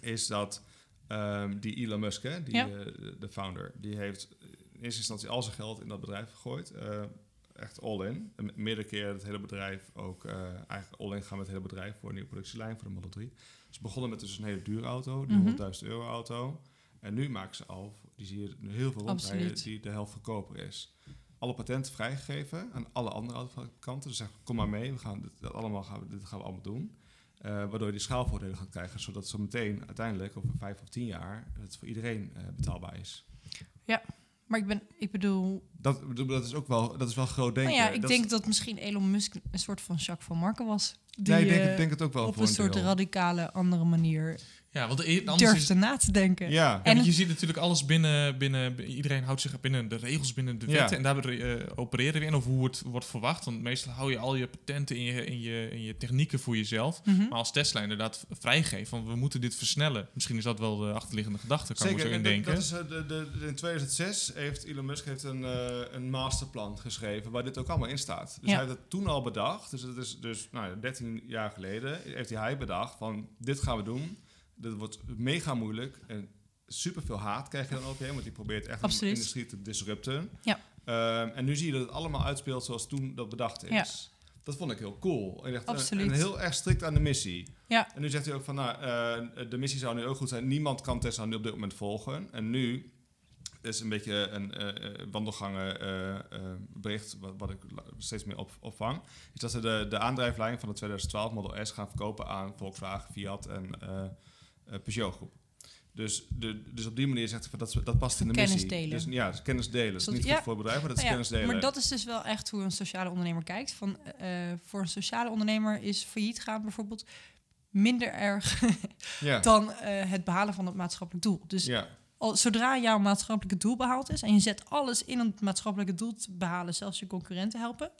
is dat ehm, die Elon Musk, hè, die, Ja. de founder, die heeft in eerste instantie al zijn geld in dat bedrijf gegooid. Echt all-in. Meerdere keren het hele bedrijf ook eh, eigenlijk all-in gaan met het hele bedrijf voor een nieuwe productielijn voor de Model 3. Ze begonnen met dus een hele dure auto, die Mhm. 100.000 euro auto. En nu maken ze al, die zie je nu heel veel rondrijden, die de helft goedkoper is. Alle patenten vrijgegeven aan alle andere autofabrikanten. Dus zeggen, kom maar mee, we gaan dit, dat allemaal gaan we, dit gaan we allemaal doen. Eh, waardoor je die schaalvoordelen gaat krijgen, zodat zo meteen uiteindelijk over vijf of tien jaar het voor iedereen eh, betaalbaar is. Maar ik, ben, ik bedoel, Dat, dat is ook wel, dat is wel groot denken. nou ja, ik dat denk is- dat misschien Elon Musk een soort van Jacques van Marken was. Die ja, ik denk, eh, ik denk het ook wel op een soort deel. radicale andere manier Ja, want anders durfde is, na te denken. Ja, En- je ziet natuurlijk alles binnen, binnen... Iedereen houdt zich binnen de regels, binnen de Ja. wetten. En daar eh, opereren we in, of hoe het wordt verwacht. Want meestal hou je al je patenten in je, in je, in je technieken voor jezelf. Mhm. Maar als Tesla inderdaad vrijgeeft, van we moeten dit versnellen. Misschien is dat wel de achterliggende gedachte, kan ik me zo en indenken. Dat, dat is, eh, de, de, in 2006 heeft Elon Musk heeft een, eh, een masterplan geschreven waar dit ook allemaal in staat. Dus Ja. hij heeft het toen al bedacht. Dus dat is dus nou, ja, 13 jaar geleden heeft hij bedacht van dit gaan we doen. Dit wordt mega moeilijk en super veel haat krijg je dan ook heen, want die probeert echt de industrie te disrupten. Ja. Ehm, en nu zie je dat het allemaal uitspeelt zoals toen dat bedacht is. Ja. Dat vond ik heel cool. En, echt, en heel erg strikt aan de missie. Ja. En nu zegt hij ook van, nou, eh, de missie zou nu ook goed zijn. Niemand kan Tesla nu op dit moment volgen. En nu is een beetje een eh, eh, wandelgangen eh, eh, bericht, wat, wat ik steeds meer op, opvang, is dat ze de, de aandrijflijn van de 2012 Model S gaan verkopen aan Volkswagen, Fiat en eh, eh, Peugeot groep. Dus, de, dus op die manier zegt hij van dat, dat past in de Kennis missie. delen. Dus, ja, dus kennis delen. Dat is niet ja. goed voor bedrijf, maar dat is ja, kennis delen. Maar dat is dus wel echt hoe een sociale ondernemer kijkt. Van, eh, voor een sociale ondernemer is failliet gaan bijvoorbeeld minder erg [LAUGHS] ja. dan eh, het behalen van het maatschappelijk doel. Dus ja. al, zodra jouw maatschappelijke doel behaald is en je zet alles in om het maatschappelijke doel te behalen, zelfs je concurrenten helpen,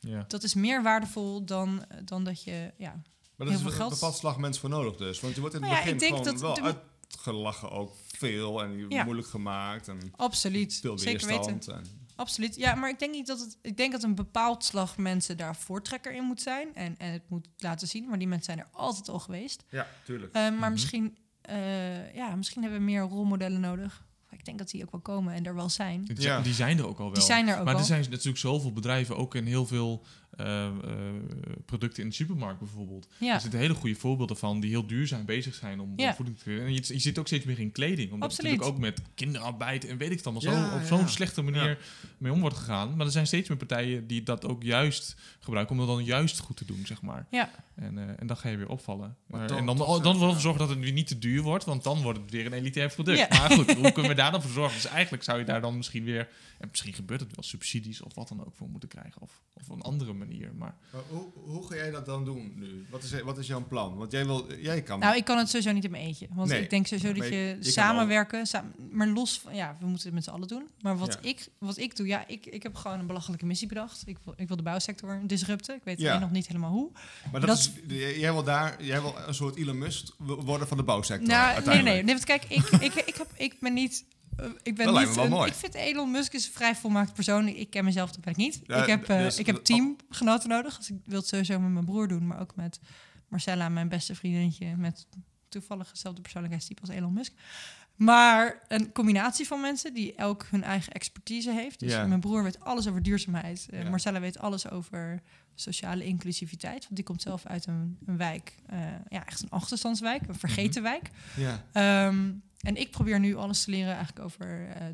Ja. dat is meer waardevol dan, eh, dan dat je, ja, Maar Heel dat is een geld. bepaald slag mensen voor nodig dus. Want je wordt in het Nou ja, begin ik denk gewoon dat wel de- uitgelachen ook veel. En je Ja. moeilijk gemaakt. En absoluut, veel zeker weten. En, Absoluut. Ja, maar ik denk niet dat het. Ik denk dat een bepaald slag mensen daar voortrekker in moet zijn. En, en het moet laten zien. Maar die mensen zijn er altijd al geweest. ja, tuurlijk. Eh, maar Mhm. misschien, eh, ja, misschien hebben we meer rolmodellen nodig. Ik denk dat die ook wel komen en er wel zijn. Die, Ja. die zijn er ook al wel. Die zijn er ook maar er zijn natuurlijk zoveel bedrijven, ook in heel veel eh, eh, producten in de supermarkt bijvoorbeeld. Ja, Er zitten hele goede voorbeelden van die heel duurzaam bezig zijn om, voeding te creëren. En je, je zit ook steeds meer in kleding. Omdat Absoluut. natuurlijk ook met kinderarbeid en weet ik het allemaal Ja, zo op ja. zo'n slechte manier Ja. mee om wordt gegaan. Maar er zijn steeds meer partijen die dat ook juist gebruiken om dat dan juist goed te doen, zeg maar. Ja. En, eh, en dan ga je weer opvallen. Maar en dan, toch dan wel ze- zorgen dat het weer niet te duur wordt, want dan wordt het weer een elitair product. Ja. Maar goed, hoe kunnen we [LAUGHS] daar dan voor zorgen? Dus eigenlijk zou je daar dan misschien weer, en misschien gebeurt het wel, subsidies of wat dan ook voor moeten krijgen. Of, of een andere manier. Maar Maar hoe, hoe ga jij dat dan doen nu? Wat is, wat is jouw plan? Want jij, wil, jij kan... Nou, ik kan het sowieso niet in mijn eentje. Want Nee, ik denk sowieso maar dat je- samenwerken, samen, maar los van, ja, we moeten het met z'n allen doen. Maar wat, Ja. ik, wat ik doe, ja, ik, ik heb gewoon een belachelijke missie bedacht. Ik wil, ik wil de bouwsector disrupten. Ik weet Ja. nog niet helemaal hoe. maar dat dat- is, jij wil daar jij wil een soort Elon Musk worden van de bouwsector Nou, nee, nee, nee. Want kijk, ik, ik, ik, heb, ik ben niet. Eh, ik ben Dat niet wel een- mooi. Ik vind Elon Musk is een vrij volmaakt persoon. Ik ken mezelf, dat ben ik niet. Ja, ik heb, dus- ik heb teamgenoten nodig. Dus ik wil het sowieso met mijn broer doen, maar ook met Marcella, mijn beste vriendinnetje, met toevallig hetzelfde persoonlijkheidstype als Elon Musk. Maar een combinatie van mensen die elk hun eigen expertise heeft. Dus mijn broer weet alles over duurzaamheid. Eh. Marcella weet alles over sociale inclusiviteit. Want die komt zelf uit een, een wijk, ja, echt een achterstandswijk, een vergeten wijk. Ja. Ehm, en ik probeer nu alles te leren eigenlijk over eh,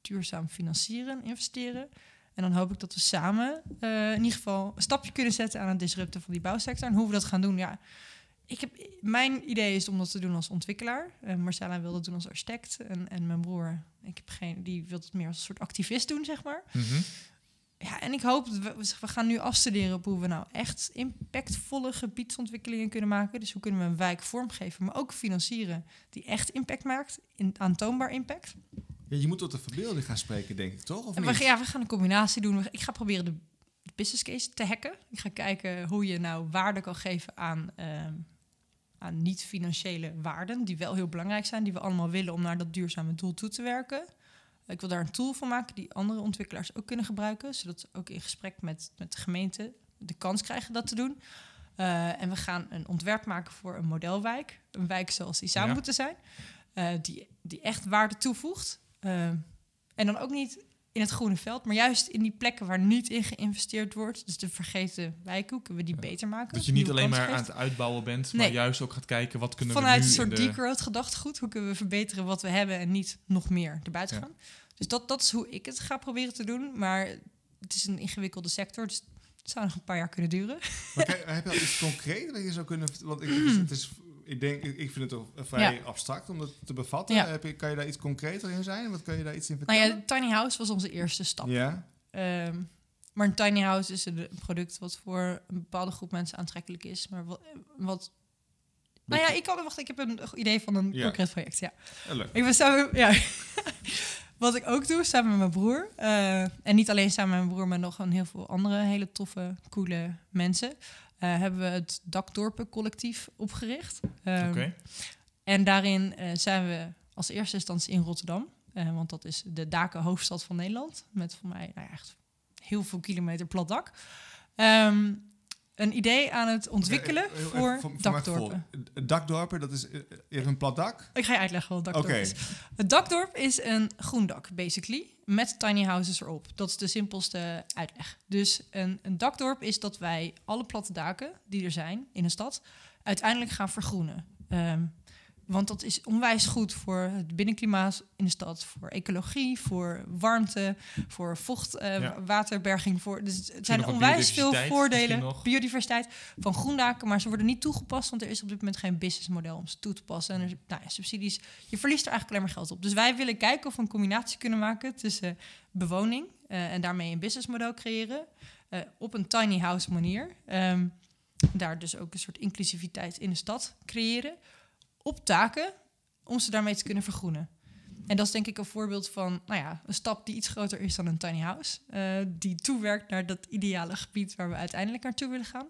duurzaam financieren, investeren. En dan hoop ik dat we samen eh, in ieder geval een stapje kunnen zetten aan het disrupten van die bouwsector. En hoe we dat gaan doen, ja. Ik heb, mijn idee is om dat te doen als ontwikkelaar. Eh, Marcella wil dat doen als architect. En, en mijn broer, ik heb geen, die wil het meer als een soort activist doen, zeg maar. Mhm. Ja, en ik hoop dat we, we gaan nu afstuderen op hoe we nou echt impactvolle gebiedsontwikkelingen kunnen maken. Dus hoe kunnen we een wijk vormgeven, maar ook financieren die echt impact maakt, in, aantoonbaar impact. Ja, je moet tot de verbeelding gaan spreken, denk ik, toch? Of niet? we, ja, we gaan een combinatie doen. Ik ga proberen de, de business case te hacken. Ik ga kijken hoe je nou waarde kan geven aan, ehm, aan niet-financiële waarden, die wel heel belangrijk zijn, die we allemaal willen om naar dat duurzame doel toe te werken. Ik wil daar een tool van maken die andere ontwikkelaars ook kunnen gebruiken, zodat ze ook in gesprek met, met de gemeente de kans krijgen dat te doen. Eh, en we gaan een ontwerp maken voor een modelwijk. Een wijk zoals die zou Ja. moeten zijn. eh, die, die echt waarde toevoegt. Eh, en dan ook niet in het groene veld, maar juist in die plekken waar niet in geïnvesteerd wordt. Dus de vergeten wijken, hoe kunnen we die Ja. beter maken? Dat je niet alleen maar aan het uitbouwen bent, maar Nee. juist ook gaat kijken wat kunnen Vanuit we nu een soort de... degrowth gedachtegoed, hoe kunnen we verbeteren wat we hebben en niet nog meer erbuiten Ja. gaan. Dus dat, dat is hoe ik het ga proberen te doen. Maar het is een ingewikkelde sector, dus het zou nog een paar jaar kunnen duren. Maar kijk, heb je al iets concreet wat je zou kunnen... Want ik, het is- het is, ik, denk, ik, vind het toch vrij Ja. abstract om dat te bevatten. Ja. Heb je, kan je daar iets concreter in zijn? Wat kan je daar iets in Nou vertellen? ja, Tiny House was onze eerste stap. ja. Ehm, maar een tiny house is een product wat voor een bepaalde groep mensen aantrekkelijk is. Maar wat. wat nou ja, ik kan. Wacht, ik heb een idee van een Ja. concreet project. Ja. Ja, leuk. Ik ben samen. Ja. [LAUGHS] wat ik ook doe, samen met mijn broer. eh, en niet alleen samen met mijn broer, maar nog een heel veel andere hele toffe, coole mensen. Eh, hebben we het Dakdorpen Collectief opgericht. Oké. en daarin eh, zijn we als eerste instantie in Rotterdam. Eh, want dat is de dakenhoofdstad van Nederland. Met voor mij nou ja, echt heel veel kilometer plat dak. Ehm, een idee aan het ontwikkelen Eh, eh, eh, voor, voor- dakdorpen. Dakdorpen, dat is... eh, Je hebt een plat dak? Ik ga je uitleggen wat dakdorp Oké. is. Het dakdorp is een groen dak, basically. Met tiny houses erop. Dat is de simpelste uitleg. Dus een, een dakdorp is dat wij alle platte daken die er zijn in een stad... uiteindelijk gaan vergroenen. Ehm, want dat is onwijs goed voor het binnenklimaat in de stad, voor ecologie, voor warmte, voor vocht, eh, Ja. waterberging. Voor, dus het zijn onwijs veel voordelen. Biodiversiteit van groendaken, maar ze worden niet toegepast, want er is op dit moment geen businessmodel om ze toe te passen. En er, nou ja, subsidies, je verliest er eigenlijk alleen maar geld op. Dus wij willen kijken of we een combinatie kunnen maken tussen bewoning eh, en daarmee een businessmodel creëren eh, op een tiny house manier. Ehm, daar dus ook een soort inclusiviteit in de stad creëren op taken om ze daarmee te kunnen vergroenen. En dat is denk ik een voorbeeld van nou ja, een stap die iets groter is dan een tiny house. eh, die toewerkt naar dat ideale gebied waar we uiteindelijk naartoe willen gaan.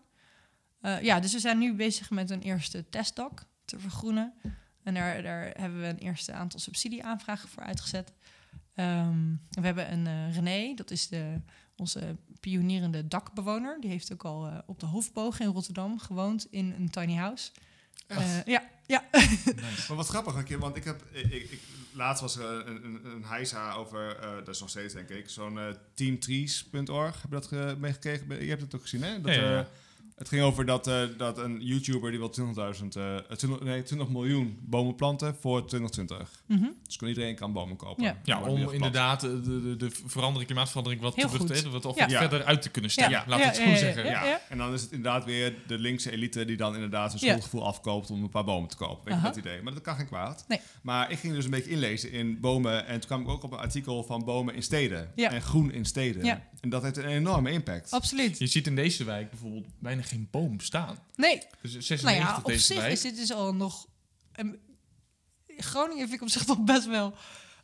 Eh, ja, dus we zijn nu bezig met een eerste testdak te vergroenen. En daar, daar hebben we een eerste aantal subsidieaanvragen voor uitgezet. Ehm, we hebben een eh, René, dat is de, onze pionierende dakbewoner. Die heeft ook al op de Hofboog in Rotterdam gewoond in een tiny house. Eh, ja, ja. Nice. Maar wat grappig, een keer, want ik heb... Ik, ik, laatst was er een, een, een heisa over... eh, dat is nog steeds, denk ik. Zo'n eh, teamtrees.org. Heb je dat ge- meegekregen? Je hebt het ook gezien, hè? Dat, Ja, ja, ja. Eh, het ging over dat, eh, dat een YouTuber die wil 20.000... eh, 20, nee, 20 miljoen bomen planten voor 2020. Mhm. Dus kon iedereen kan bomen kopen. Ja. Om inderdaad de, de, de verandering, klimaatverandering wat Heel terug te wat of Ja. verder uit te kunnen stellen. Ja. We het Ja, zo ja, ja, zeggen. ja. Ja. En dan is het inderdaad weer de linkse elite die dan inderdaad zijn Ja. schuldgevoel afkoopt om een paar bomen te kopen. Weet je dat idee? Maar dat kan geen kwaad. Nee. Maar ik ging dus een beetje inlezen in bomen en toen kwam ik ook op een artikel van bomen in steden Ja. en groen in steden. Ja. En dat heeft een enorme impact. Absoluut. Je ziet in deze wijk bijvoorbeeld bijna geen boom staan. Nee, Dus 96 nou ja, op deze zich wijk. is dit dus al nog... een- Groningen vind ik op zich toch best wel...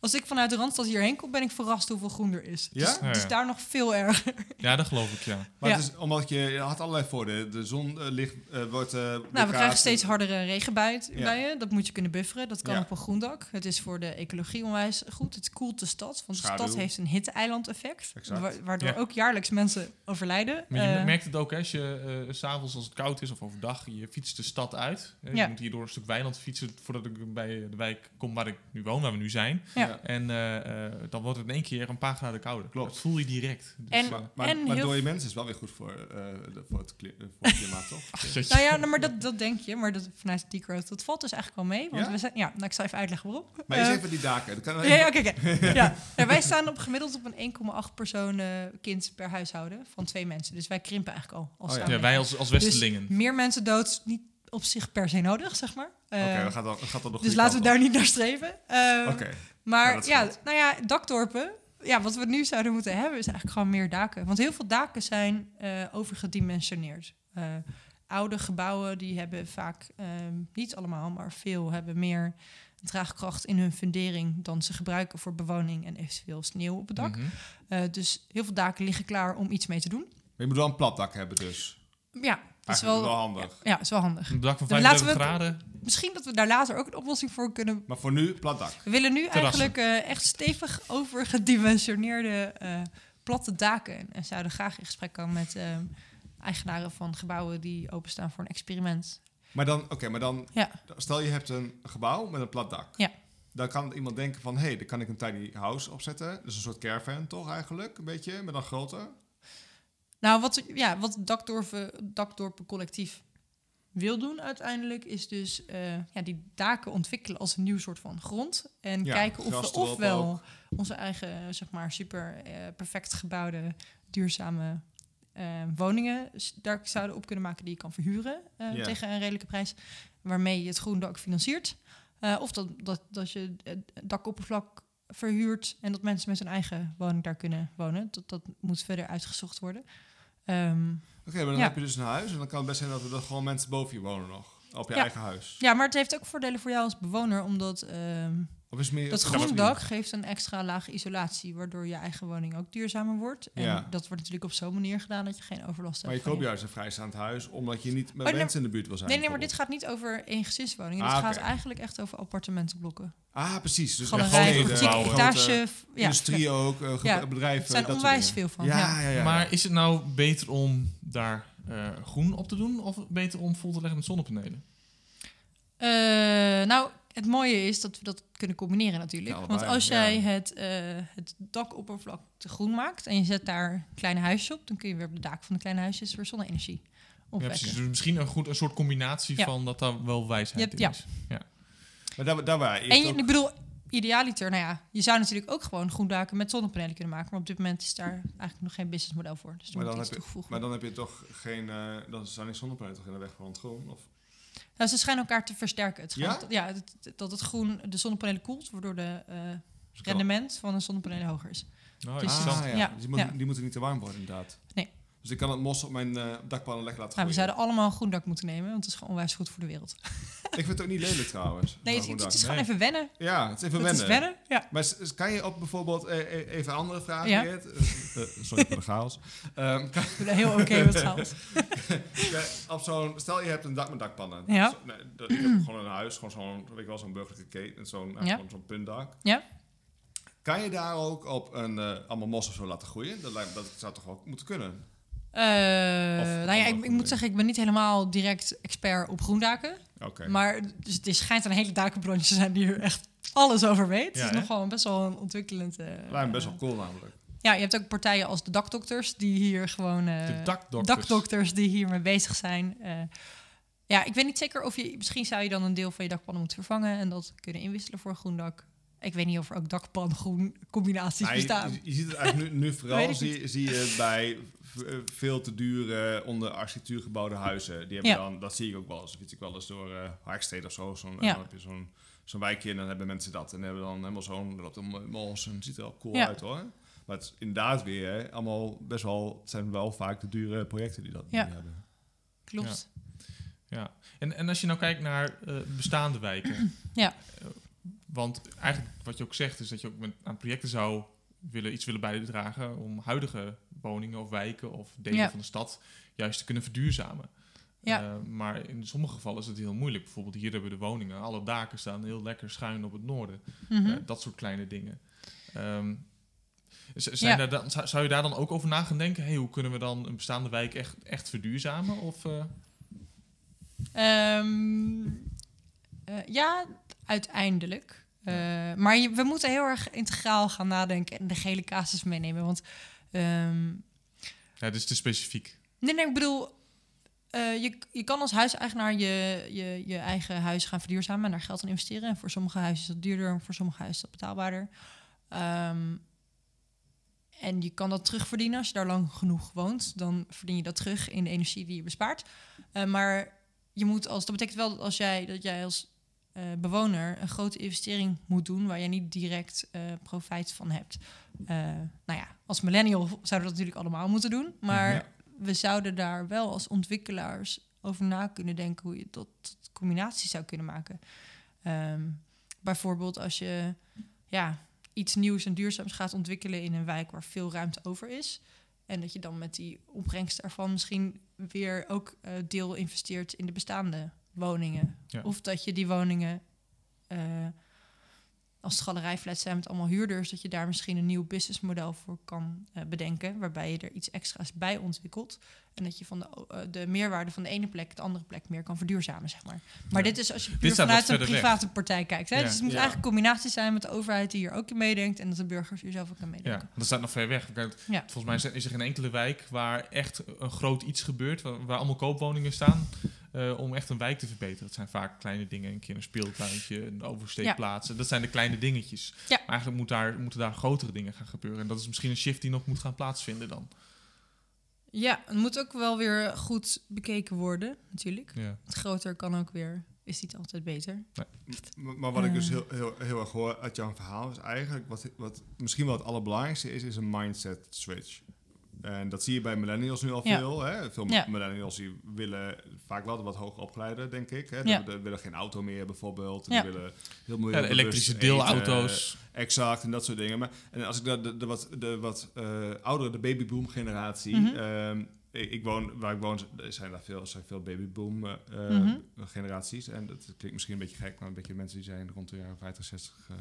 Als ik vanuit de Randstad hierheen kom, ben ik verrast hoeveel groen er is. Ja? Dus, Ja, dus ja. daar nog veel erger. Ja, dat geloof ik, ja. Maar Ja. het is omdat je, je had allerlei voordelen. De zon eh, ligt, eh, wordt. eh, Nou, we krijgen steeds hardere regenbuien. Dat moet je kunnen bufferen. Dat kan Ja. op een groendak. Het is voor de ecologie onwijs goed. Het koelt de stad. Want de stad heeft een hitteeiland-effect. Wa- waardoor Ja. ook jaarlijks mensen overlijden. Maar je merkt het ook, hè, als je eh, s s'avonds als het koud is of overdag, je fietst de stad uit. Hè, Ja. Je moet hier door een stuk weiland fietsen voordat ik bij de wijk kom waar ik nu woon, waar we nu zijn. Ja. En eh, eh, dan wordt het in één keer een paar graden kouder. Klopt. Dat voel je direct. Dus, En- eh, Maar, maar, En maar heel dode mensen is wel weer goed voor, eh, de- voor, het, kli- voor het klimaat, toch? [LAUGHS] Nou ja, nou, maar dat, dat denk je. Maar dat, vanuit degrowth, dat valt dus eigenlijk wel mee. Want Ja? we zijn, ja, nou, ik zal even uitleggen waarom. Maar eens even die daken. Dat kan Ja, ja, kijk. kijk. [LAUGHS] ja. Ja, wij staan op gemiddeld op een 1,8 persoon eh, kind per huishouden van twee mensen. Dus wij krimpen eigenlijk al. Als Oh ja. wij als, als Westelingen. Dus meer mensen dood is niet op zich per se nodig, zeg maar. Oké, Eh, dan gaat dat, gaat dat nog dus laten we daar niet naar streven. Oké. Maar Ja, nou ja, dakdorpen. Ja, wat we nu zouden moeten hebben is eigenlijk gewoon meer daken. Want heel veel daken zijn eh overgedimensioneerd. Eh, oude gebouwen die hebben vaak, ehm, niet allemaal, maar veel hebben meer draagkracht in hun fundering dan ze gebruiken voor bewoning en eventueel sneeuw op het dak. Mhm. Eh, dus heel veel daken liggen klaar om iets mee te doen. Maar je moet wel een plat dak hebben dus. Ja, is Eigenlijk wel, wel handig. Ja, is wel handig. Een dak van Dan laten 35 we- graden. Misschien dat we daar later ook een oplossing voor kunnen. Maar voor nu, plat dak. We willen nu Terrassen. eigenlijk eh, echt stevig overgedimensioneerde eh, platte daken. En zouden graag in gesprek komen met eh, eigenaren van gebouwen die openstaan voor een experiment. Maar dan, oké, maar dan, Ja. stel je hebt een gebouw met een plat dak. Ja. Dan kan iemand denken van, hé, hey, dan kan ik een tiny house opzetten. Dus een soort caravan toch eigenlijk, een beetje, maar dan groter. Nou, wat, ja, wat het dakdorpen, dakdorpen collectief wil doen uiteindelijk, is dus eh, ja, die daken ontwikkelen als een nieuw soort van grond. En Ja, kijken of we ofwel ook. onze eigen, zeg maar, super eh, perfect gebouwde, duurzame eh, woningen daar zouden op kunnen maken die je kan verhuren tegen een redelijke prijs, waarmee je het groen dak financiert. Of dat, dat, dat je het dakoppervlak verhuurt en dat mensen met hun eigen woning daar kunnen wonen. Dat, dat moet verder uitgezocht worden. Ehm, Oké, maar dan Ja. heb je dus een huis. En dan kan het best zijn dat er dan gewoon mensen boven je wonen nog. Op je Ja. eigen huis. ja, maar het heeft ook voordelen voor jou als bewoner, omdat ehm, Of is meer... dat dak geeft een extra lage isolatie, waardoor je eigen woning ook duurzamer wordt. En Ja. dat wordt natuurlijk op zo'n manier gedaan dat je geen overlast Maar je hebt. koopt juist een vrijstaand huis, omdat je niet met Oh, mensen in de buurt wil zijn. Nee, nee, maar dit gaat niet over eengezinswoningen. Ah, dit gaat eigenlijk echt over appartementenblokken. Ah, precies. Dus Galerij, etage. Ja, industrie ook, ge- Ja, bedrijven. er zijn dat onwijs veel van. Ja, Ja. ja, ja. Maar is het nou beter om daar eh, groen op te doen of beter om vol te leggen met zonnepanelen? Eh, nou, het mooie is dat we dat kunnen combineren natuurlijk. Ja, Want als jij ja. het, eh, het dakoppervlak te groen maakt en je zet daar een kleine huisje op, dan kun je weer op de daken van de kleine huisjes weer zonne-energie Ja, opwekken. precies. Dus misschien een, goed, een soort combinatie Ja. van dat daar wel wijsheid in ja. is. Maar daar, daar waar En je, ook- ik bedoel, idealiter, nou ja, je zou natuurlijk ook gewoon groendaken met zonnepanelen kunnen maken. Maar op dit moment is daar eigenlijk nog geen businessmodel voor. Dus Maar dan heb je, maar dan heb je toch geen... eh, dan staan die zonnepanelen toch in de weg van het groen? Of? Nou, ze schijnen elkaar te versterken. Het Ja? dat- ja, het- dat het groen de zonnepanelen koelt, waardoor de eh, Dus rendement van een zonnepanelen hoger is. Nou, Dus- interessant. Ah, ja. Ja, Die, moet- ja. die moeten niet te warm worden, inderdaad. Nee. Dus ik kan het mos op mijn eh dakpannen lekker laten Nou, we zouden allemaal een groen dak moeten nemen, want het is gewoon onwijs goed voor de wereld. Ik vind het ook niet lelijk trouwens. Nee, het, het is gewoon Nee. even wennen. Ja, het is even wennen. is wennen, ja. Maar kan je op bijvoorbeeld, eh, eh, even een andere vraag, Ja. Geert? Sorry voor de chaos. Ehm, kan, Ik ben heel oké met [LAUGHS] chaos. ja, op zo'n, stel je hebt een dak met dakpannen. Ja. Zo- nee, dat, ik heb gewoon een huis, gewoon zo'n, weet ik wel, zo'n burgerlijke keten, zo'n, eh, Ja. gewoon zo'n puntdak. Ja. Kan je daar ook op een, allemaal mos of zo laten groeien? Dat, dat zou toch wel moeten kunnen? Eh, nou ja, ik, ik moet zeggen, ik ben niet helemaal direct expert op groendaken. Oké. Maar dus het is- schijnt een hele dakenbranche te zijn die er echt alles over weet. Ja, het is hè? nogal best wel een ontwikkelend... eh, Lijkt best wel cool namelijk. Ja, je hebt ook partijen als de dakdokters die hier gewoon... eh, De dakdokters. dakdokters die hiermee bezig zijn. Ja, ik weet niet zeker of je... Misschien zou je dan een deel van je dakpannen moeten vervangen... en dat kunnen inwisselen voor een groen dak. Ik weet niet of er ook dakpan-groen combinaties Nou, bestaan. je- je ziet het eigenlijk nu, [LAUGHS] vooral, zie, zie je het bij eh, veel te dure onder architectuur gebouwde huizen. Die hebben Ja. dan, dat zie ik ook wel eens. Fiets ik wel eens door eh Haagstede of zo. Zo'n, Ja. Dan heb je zo'n, zo'n wijkje en dan hebben mensen dat. En hebben dan helemaal zo'n, mos en het ziet er wel cool Ja. uit hoor. Maar het is inderdaad weer hè, allemaal best wel, het zijn wel vaak de dure projecten die dat Ja. die hebben. Klopt. Ja. En, en als je nou kijkt naar eh, bestaande wijken. Ja. Want eigenlijk wat je ook zegt is dat je ook met, aan projecten zou willen, iets willen bijdragen om huidige woningen of wijken of delen Ja. van de stad juist te kunnen verduurzamen. Ja. Eh, maar in sommige gevallen is het heel moeilijk. Bijvoorbeeld hier hebben we de woningen, alle daken staan heel lekker schuin op het noorden. Mhm. Eh, dat soort kleine dingen. Ehm, z- zijn Ja. daar dan, zou, je daar dan ook over na gaan denken? Hey, hoe kunnen we dan een bestaande wijk echt, echt verduurzamen? Of, eh, Ehm, eh, ja, uiteindelijk. Eh, maar je- we moeten heel erg integraal gaan nadenken en de gele casus meenemen. Want ehm, ja, dit is te specifiek. nee, nee, ik bedoel, eh, je, je kan als huiseigenaar je, je, je eigen huis gaan verduurzamen en daar geld aan investeren. En voor sommige huizen is dat duurder, voor sommige huizen is dat betaalbaarder. Ehm, en je kan dat terugverdienen als je daar lang genoeg woont. Dan verdien je dat terug in de energie die je bespaart. Eh, maar je moet als, dat betekent wel dat als jij, dat jij als eh, bewoner een grote investering moet doen waar je niet direct eh, profijt van hebt. Eh, nou ja, als millennial zouden we dat natuurlijk allemaal moeten doen. Maar Ja. we zouden daar wel als ontwikkelaars over na kunnen denken hoe je dat tot combinatie zou kunnen maken. Ehm, bijvoorbeeld als je ja, iets nieuws en duurzaams gaat ontwikkelen in een wijk waar veel ruimte over is. En dat je dan met die opbrengst ervan misschien weer ook deel investeert in de bestaande woningen. Ja. Of dat je die woningen, eh, als het galerijflats zijn met allemaal huurders, dat je daar misschien een nieuw businessmodel voor kan eh, bedenken. Waarbij je er iets extra's bij ontwikkelt. En dat je van de, eh, de meerwaarde van de ene plek de andere plek meer kan verduurzamen, zeg maar. Maar Ja. dit is als je puur vanuit een weg. private partij kijkt. Hè? Ja. Dus het moet Ja. eigenlijk een combinatie zijn met de overheid die hier ook in meedenkt. En dat de burgers hier zelf ook in Ja, meedenken. dat staat nog ver weg. Kijk, Ja. Volgens mij zijn- is er geen enkele wijk waar echt een groot iets gebeurt, waar, waar allemaal koopwoningen staan, eh, om echt een wijk te verbeteren. Dat zijn vaak kleine dingen, een keer een speeltuintje, een oversteekplaatsen. Dat zijn de kleine dingetjes. Ja. Maar eigenlijk moet daar, moeten daar grotere dingen gaan gebeuren. En dat is misschien een shift die nog moet gaan plaatsvinden dan. Ja, het moet ook wel weer goed bekeken worden, natuurlijk. Ja. Het groter kan ook weer, is niet altijd beter. M- Maar wat ik dus Eh. heel, heel, heel erg hoor uit jouw verhaal is eigenlijk wat, wat misschien wel het allerbelangrijkste is, is een mindset switch. En dat zie je bij millennials nu al Ja. veel. Hè? Veel Ja. millennials die willen vaak wel wat hoger opgeleiden, denk ik. Hè? Ja. Die, willen geen auto meer bijvoorbeeld. Ja. Die willen heel de elektrische eten, deelauto's. Exact, en dat soort dingen. Maar, en als ik dat de, de wat, de wat eh, oudere, de babyboom generatie. Mhm. ehm, ik, ik woon, waar ik woon er zijn daar veel, zijn veel babyboom eh, Mhm. generaties. En dat klinkt misschien een beetje gek, maar een beetje mensen die zijn rond de jaren 50, 60 eh,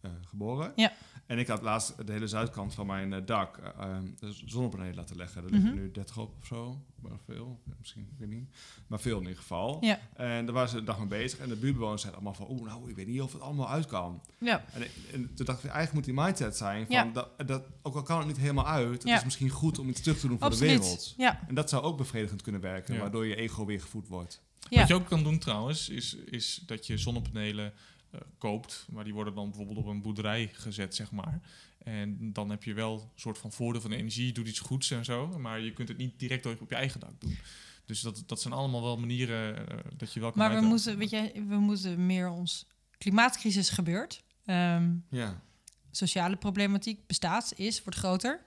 eh, geboren. Ja. En ik had laatst de hele zuidkant van mijn eh, dak ehm, zonnepanelen laten leggen. Er liggen Mhm. nu 30 op of zo. Maar veel, misschien, ik weet niet. Maar veel in ieder geval. Ja. En daar waren ze de dag mee bezig. En de buurtbewoners zeiden allemaal van... Oeh, nou, ik weet niet of het allemaal uit kan. Ja, En, ik- en toen dacht ik, eigenlijk moet die mindset zijn van... Ja. Dat, dat, ook al kan het niet helemaal uit... het Ja. is misschien goed om iets terug te doen voor de wereld. Ja, En dat zou ook bevredigend kunnen werken... Ja. waardoor je ego weer gevoed wordt. ja. Wat je ook kan doen trouwens, is, is dat je zonnepanelen koopt. Maar die worden dan bijvoorbeeld op een boerderij gezet, zeg maar. En dan heb je wel een soort van voordeel van de energie, je doet iets goeds en zo. Maar je kunt het niet direct op je eigen dak doen. Dus dat, dat zijn allemaal wel manieren eh, dat je wel kan Maar we uitdagen. moeten, weet je, we moeten meer ons klimaatcrisis gebeurt. Ehm, Ja. sociale problematiek bestaat, is, wordt groter.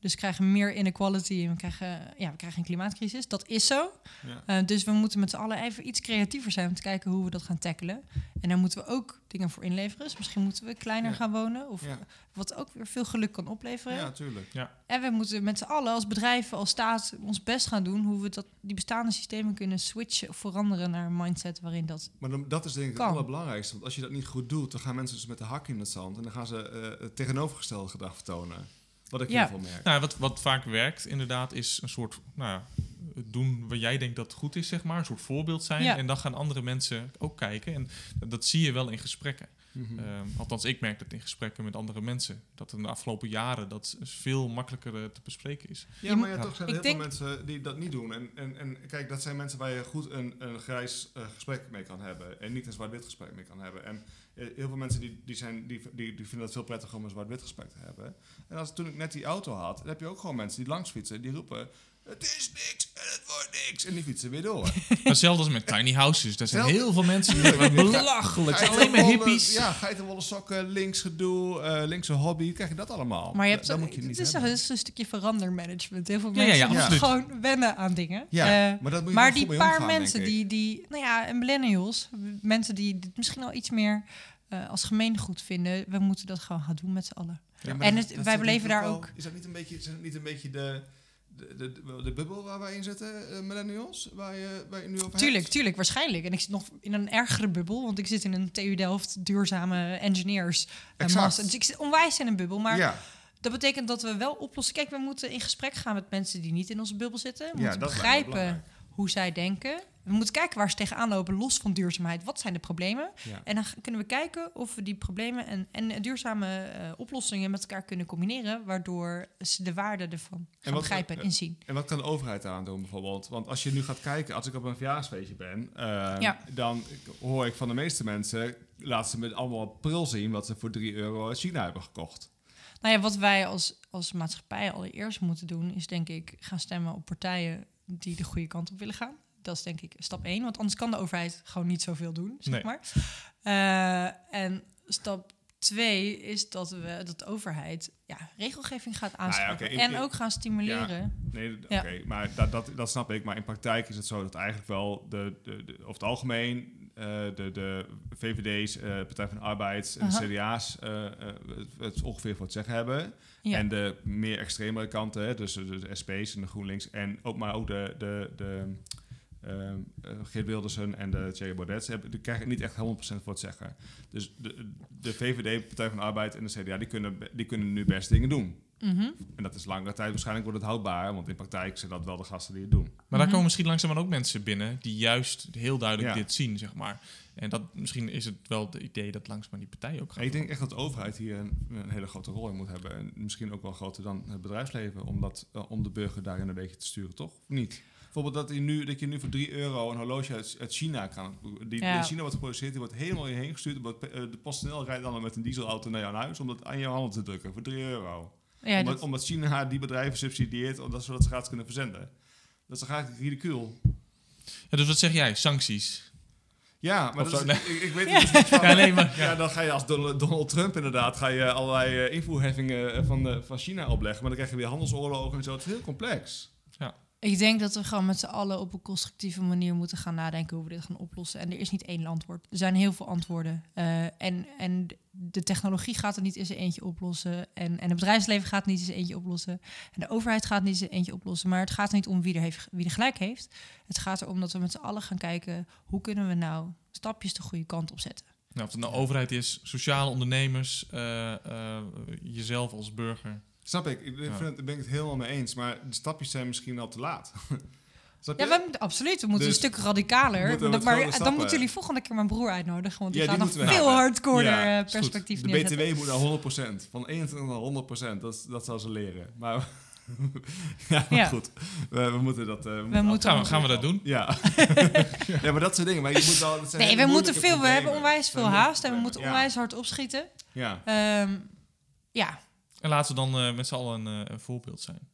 Dus we krijgen meer inequality en we krijgen, ja, we krijgen een klimaatcrisis. Dat is zo. ja. Eh, dus we moeten met z'n allen even iets creatiever zijn om te kijken hoe we dat gaan tackelen. En daar moeten we ook dingen voor inleveren. Dus misschien moeten we kleiner Ja. gaan wonen. Of Ja. wat ook weer veel geluk kan opleveren. ja, tuurlijk. En we moeten met z'n allen als bedrijven, als staat, ons best gaan doen hoe we dat, die bestaande systemen kunnen switchen of veranderen naar een mindset waarin dat. Maar dan, dat is denk ik Kan. het allerbelangrijkste. Want als je dat niet goed doet... dan gaan mensen dus met de hak in het zand... en dan gaan ze eh, het tegenovergestelde gedrag vertonen. Wat ik Ja. merk. Nou, wat, wat vaak werkt inderdaad is een soort, nou ja, het doen wat jij denkt dat goed is, zeg maar. Een soort voorbeeld zijn. Ja. En dan gaan andere mensen ook kijken. En dat zie je wel in gesprekken. Ehm, althans, ik merk dat in gesprekken met andere mensen. Dat in de afgelopen jaren dat veel makkelijker eh, te bespreken is. Ja, maar ja, toch zijn er ik heel denk- veel mensen die dat niet doen. En, en, en kijk, dat zijn mensen waar je goed een, een grijs eh, gesprek mee kan hebben. En niet een zwart-wit gesprek mee kan hebben. En eh, heel veel mensen die, die, zijn, die, die, die vinden het veel prettiger om een zwart-wit gesprek te hebben. En als toen ik net die auto had, dan heb je ook gewoon mensen die langs fietsen. Die roepen, het is niks en het wordt niks. En die fietsen weer door. [LAUGHS] Hetzelfde als met tiny houses. Er zijn heel veel mensen die wat belachelijk. Zijn alleen maar hippies. Ja, geitenwolle sokken, links gedoe, eh linkse hobby. Krijg je dat allemaal? Maar je Da- hebt dat zo- moet je niet het is, hebben. het is een stukje verandermanagement. Heel veel Ja, ja, mensen ja, moeten gewoon wennen aan dingen. Ja, Eh, maar dat moet je maar die paar omgaan, mensen die, die, nou ja, en millennials, mensen die dit misschien al iets meer eh, als gemeengoed vinden, we moeten dat gewoon gaan doen met z'n allen. Ja, En dat- het- dat wij beleven daar ook- Is dat niet een beetje, is dat niet een beetje de, de, de, bubbel waar wij in zitten, eh, millennials? Waar je, waar je nu over Tuurlijk, hebt? tuurlijk, waarschijnlijk. En ik zit nog in een ergere bubbel, want ik zit in een TU Delft duurzame engineers eh, Exact. master. Dus ik zit onwijs in een bubbel, maar ja, dat betekent dat we wel oplossen. Kijk, we moeten in gesprek gaan met mensen die niet in onze bubbel zitten. We ja, moeten begrijpen hoe zij denken. We moeten kijken waar ze tegenaan lopen, los van duurzaamheid. Wat zijn de problemen? Ja. En dan kunnen we kijken of we die problemen en, en duurzame eh, oplossingen met elkaar kunnen combineren, waardoor ze de waarde ervan gaan wat- begrijpen en eh, inzien. En wat kan de overheid aan doen bijvoorbeeld? Want als je nu gaat kijken, als ik op een verjaarsfeestje ben, eh, Ja. dan hoor ik van de meeste mensen, laat ze met allemaal pril zien wat ze voor 3 euro uit China hebben gekocht. Nou ja, wat wij als, als maatschappij allereerst moeten doen, is denk ik gaan stemmen op partijen die de goede kant op willen gaan. Dat is denk ik stap één, want anders kan de overheid gewoon niet zoveel doen, zeg Nee. maar. Eh, en stap twee is dat we dat de overheid ja, regelgeving gaat Nou ja, in- en ook gaan stimuleren. Nee, Ja. oké, maar dat, dat, dat snap ik. Maar in praktijk is het zo dat eigenlijk wel de, de, de, over het algemeen eh, de, de VVD's, eh, Partij van de Arbeid en Aha. de CDA's het, het ongeveer voor het zeggen hebben. Ja. En de meer extremere kanten, hè, dus de, de SP's en de GroenLinks. En ook maar ook de, de, de ehm, eh, Geert Wildersen en de Thierry Baudet. Ze hebben, die krijgen niet echt 100% voor het zeggen. Dus de, de VVD, Partij van de Arbeid en de CDA, die kunnen, die kunnen nu best dingen doen. Mhm. En dat is langere tijd waarschijnlijk wordt het houdbaar, want in praktijk zijn dat wel de gasten die het doen. Maar daar Mhm. komen misschien langzamerhand ook mensen binnen die juist heel duidelijk Ja. dit zien, zeg maar. En dat, misschien is het wel het idee dat langzamerhand die partij ook gaat. ik denk echt dat de overheid hier een, een hele grote rol in moet hebben. En misschien ook wel groter dan het bedrijfsleven, om, dat, eh, om de burger daarin een beetje te sturen, toch? Of niet? Bijvoorbeeld dat je nu, dat je nu voor 3 euro een horloge uit, uit China kan. Die Ja. in China wordt geproduceerd, die wordt helemaal hierheen gestuurd. Omdat, eh, de PostNL rijdt dan met een dieselauto naar jouw huis om dat aan jouw handen te drukken voor 3 euro. Ja, omdat, dat, omdat China die bedrijven subsidieert, omdat zodat ze gratis kunnen verzenden. Dat is toch eigenlijk ridicuul? Ja, dus wat zeg jij? Sancties? Ja, maar dat zo, is, ik, ik weet het dus niet van. Ja, nee, maar... Ja, dan ga je als Donald, Trump inderdaad ga je allerlei eh, invoerheffingen eh, van, van China opleggen. Maar dan krijg je weer handelsoorlogen en zo. Het is heel complex. Ik denk dat we gewoon met z'n allen op een constructieve manier moeten gaan nadenken hoe we dit gaan oplossen. En er is niet één antwoord. Er zijn heel veel antwoorden. Eh, en, en de technologie gaat het niet in zijn eentje oplossen. En, en het bedrijfsleven gaat niet in zijn eentje oplossen. En de overheid gaat niet in zijn eentje oplossen. Maar het gaat er niet om wie er, heeft, wie er gelijk heeft. Het gaat erom dat we met z'n allen gaan kijken... hoe kunnen we nou stapjes de goede kant op zetten. Nou, of het nou overheid is, sociale ondernemers, eh, eh, jezelf als burger. Snap ik. Ik Ja. vind, daar ben ik het helemaal mee eens. Maar de stapjes zijn misschien al te laat. [LAUGHS] Ja, we moeten, absoluut. We moeten Dus een stuk radicaler. moeten Maar, dan moeten jullie volgende keer mijn broer uitnodigen. Want die Ja, die gaat nog veel hebben. hardcore Ja, eh, perspectief De neerzetten. BTW moet naar 100%. Van 21 naar 100%. Dat, dat zou ze leren. Maar, [LAUGHS] ja, maar Ja. goed. We, we moeten dat... eh, We moeten- Gaan we, gaan we dat doen? Ja. [LAUGHS] ja, maar dat soort dingen. Maar je moet wel, dat zijn Nee, we moeten veel. We hebben onwijs veel haast en we moeten onwijs hard opschieten. Ja. Ehm, ja, En laten we dan eh, met z'n allen een, eh, een voorbeeld zijn.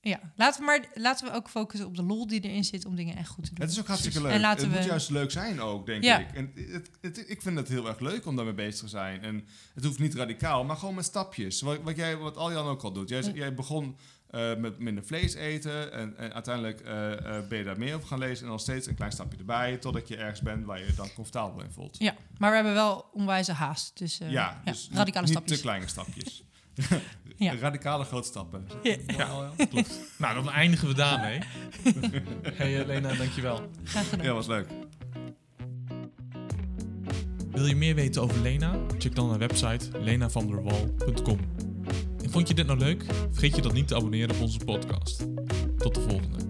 ja. Laten we maar laten we ook focussen op de lol die erin zit om dingen echt goed te doen. Het is ook hartstikke leuk. En laten het we- moet juist leuk zijn ook, denk Ja. ik. En het, het, ik vind het heel erg leuk om daarmee bezig te zijn. En het hoeft niet radicaal, maar gewoon met stapjes. Wat, wat, jij, wat Aljan ook al doet. Jij, Ja. jij begon eh, met minder vlees eten. En, en uiteindelijk eh, eh, ben je daar meer over gaan lezen. En dan steeds een klein stapje erbij. Totdat je ergens bent waar je je dan comfortabel in voelt. Ja, maar we hebben wel onwijze haast. Dus eh, ja, dus radicale niet stapjes. te kleine stapjes. [LAUGHS] Ja. Radicale grote stappen. Ja. Klopt. nou, dan eindigen we daarmee. [LAUGHS] hey, eh, Lena, dankjewel. Graag gedaan. Ja, was leuk. Wil je meer weten over Lena? Check dan haar website lenavanderwal.com. En vond je dit nou leuk? Vergeet je dan niet te abonneren op onze podcast. Tot de volgende.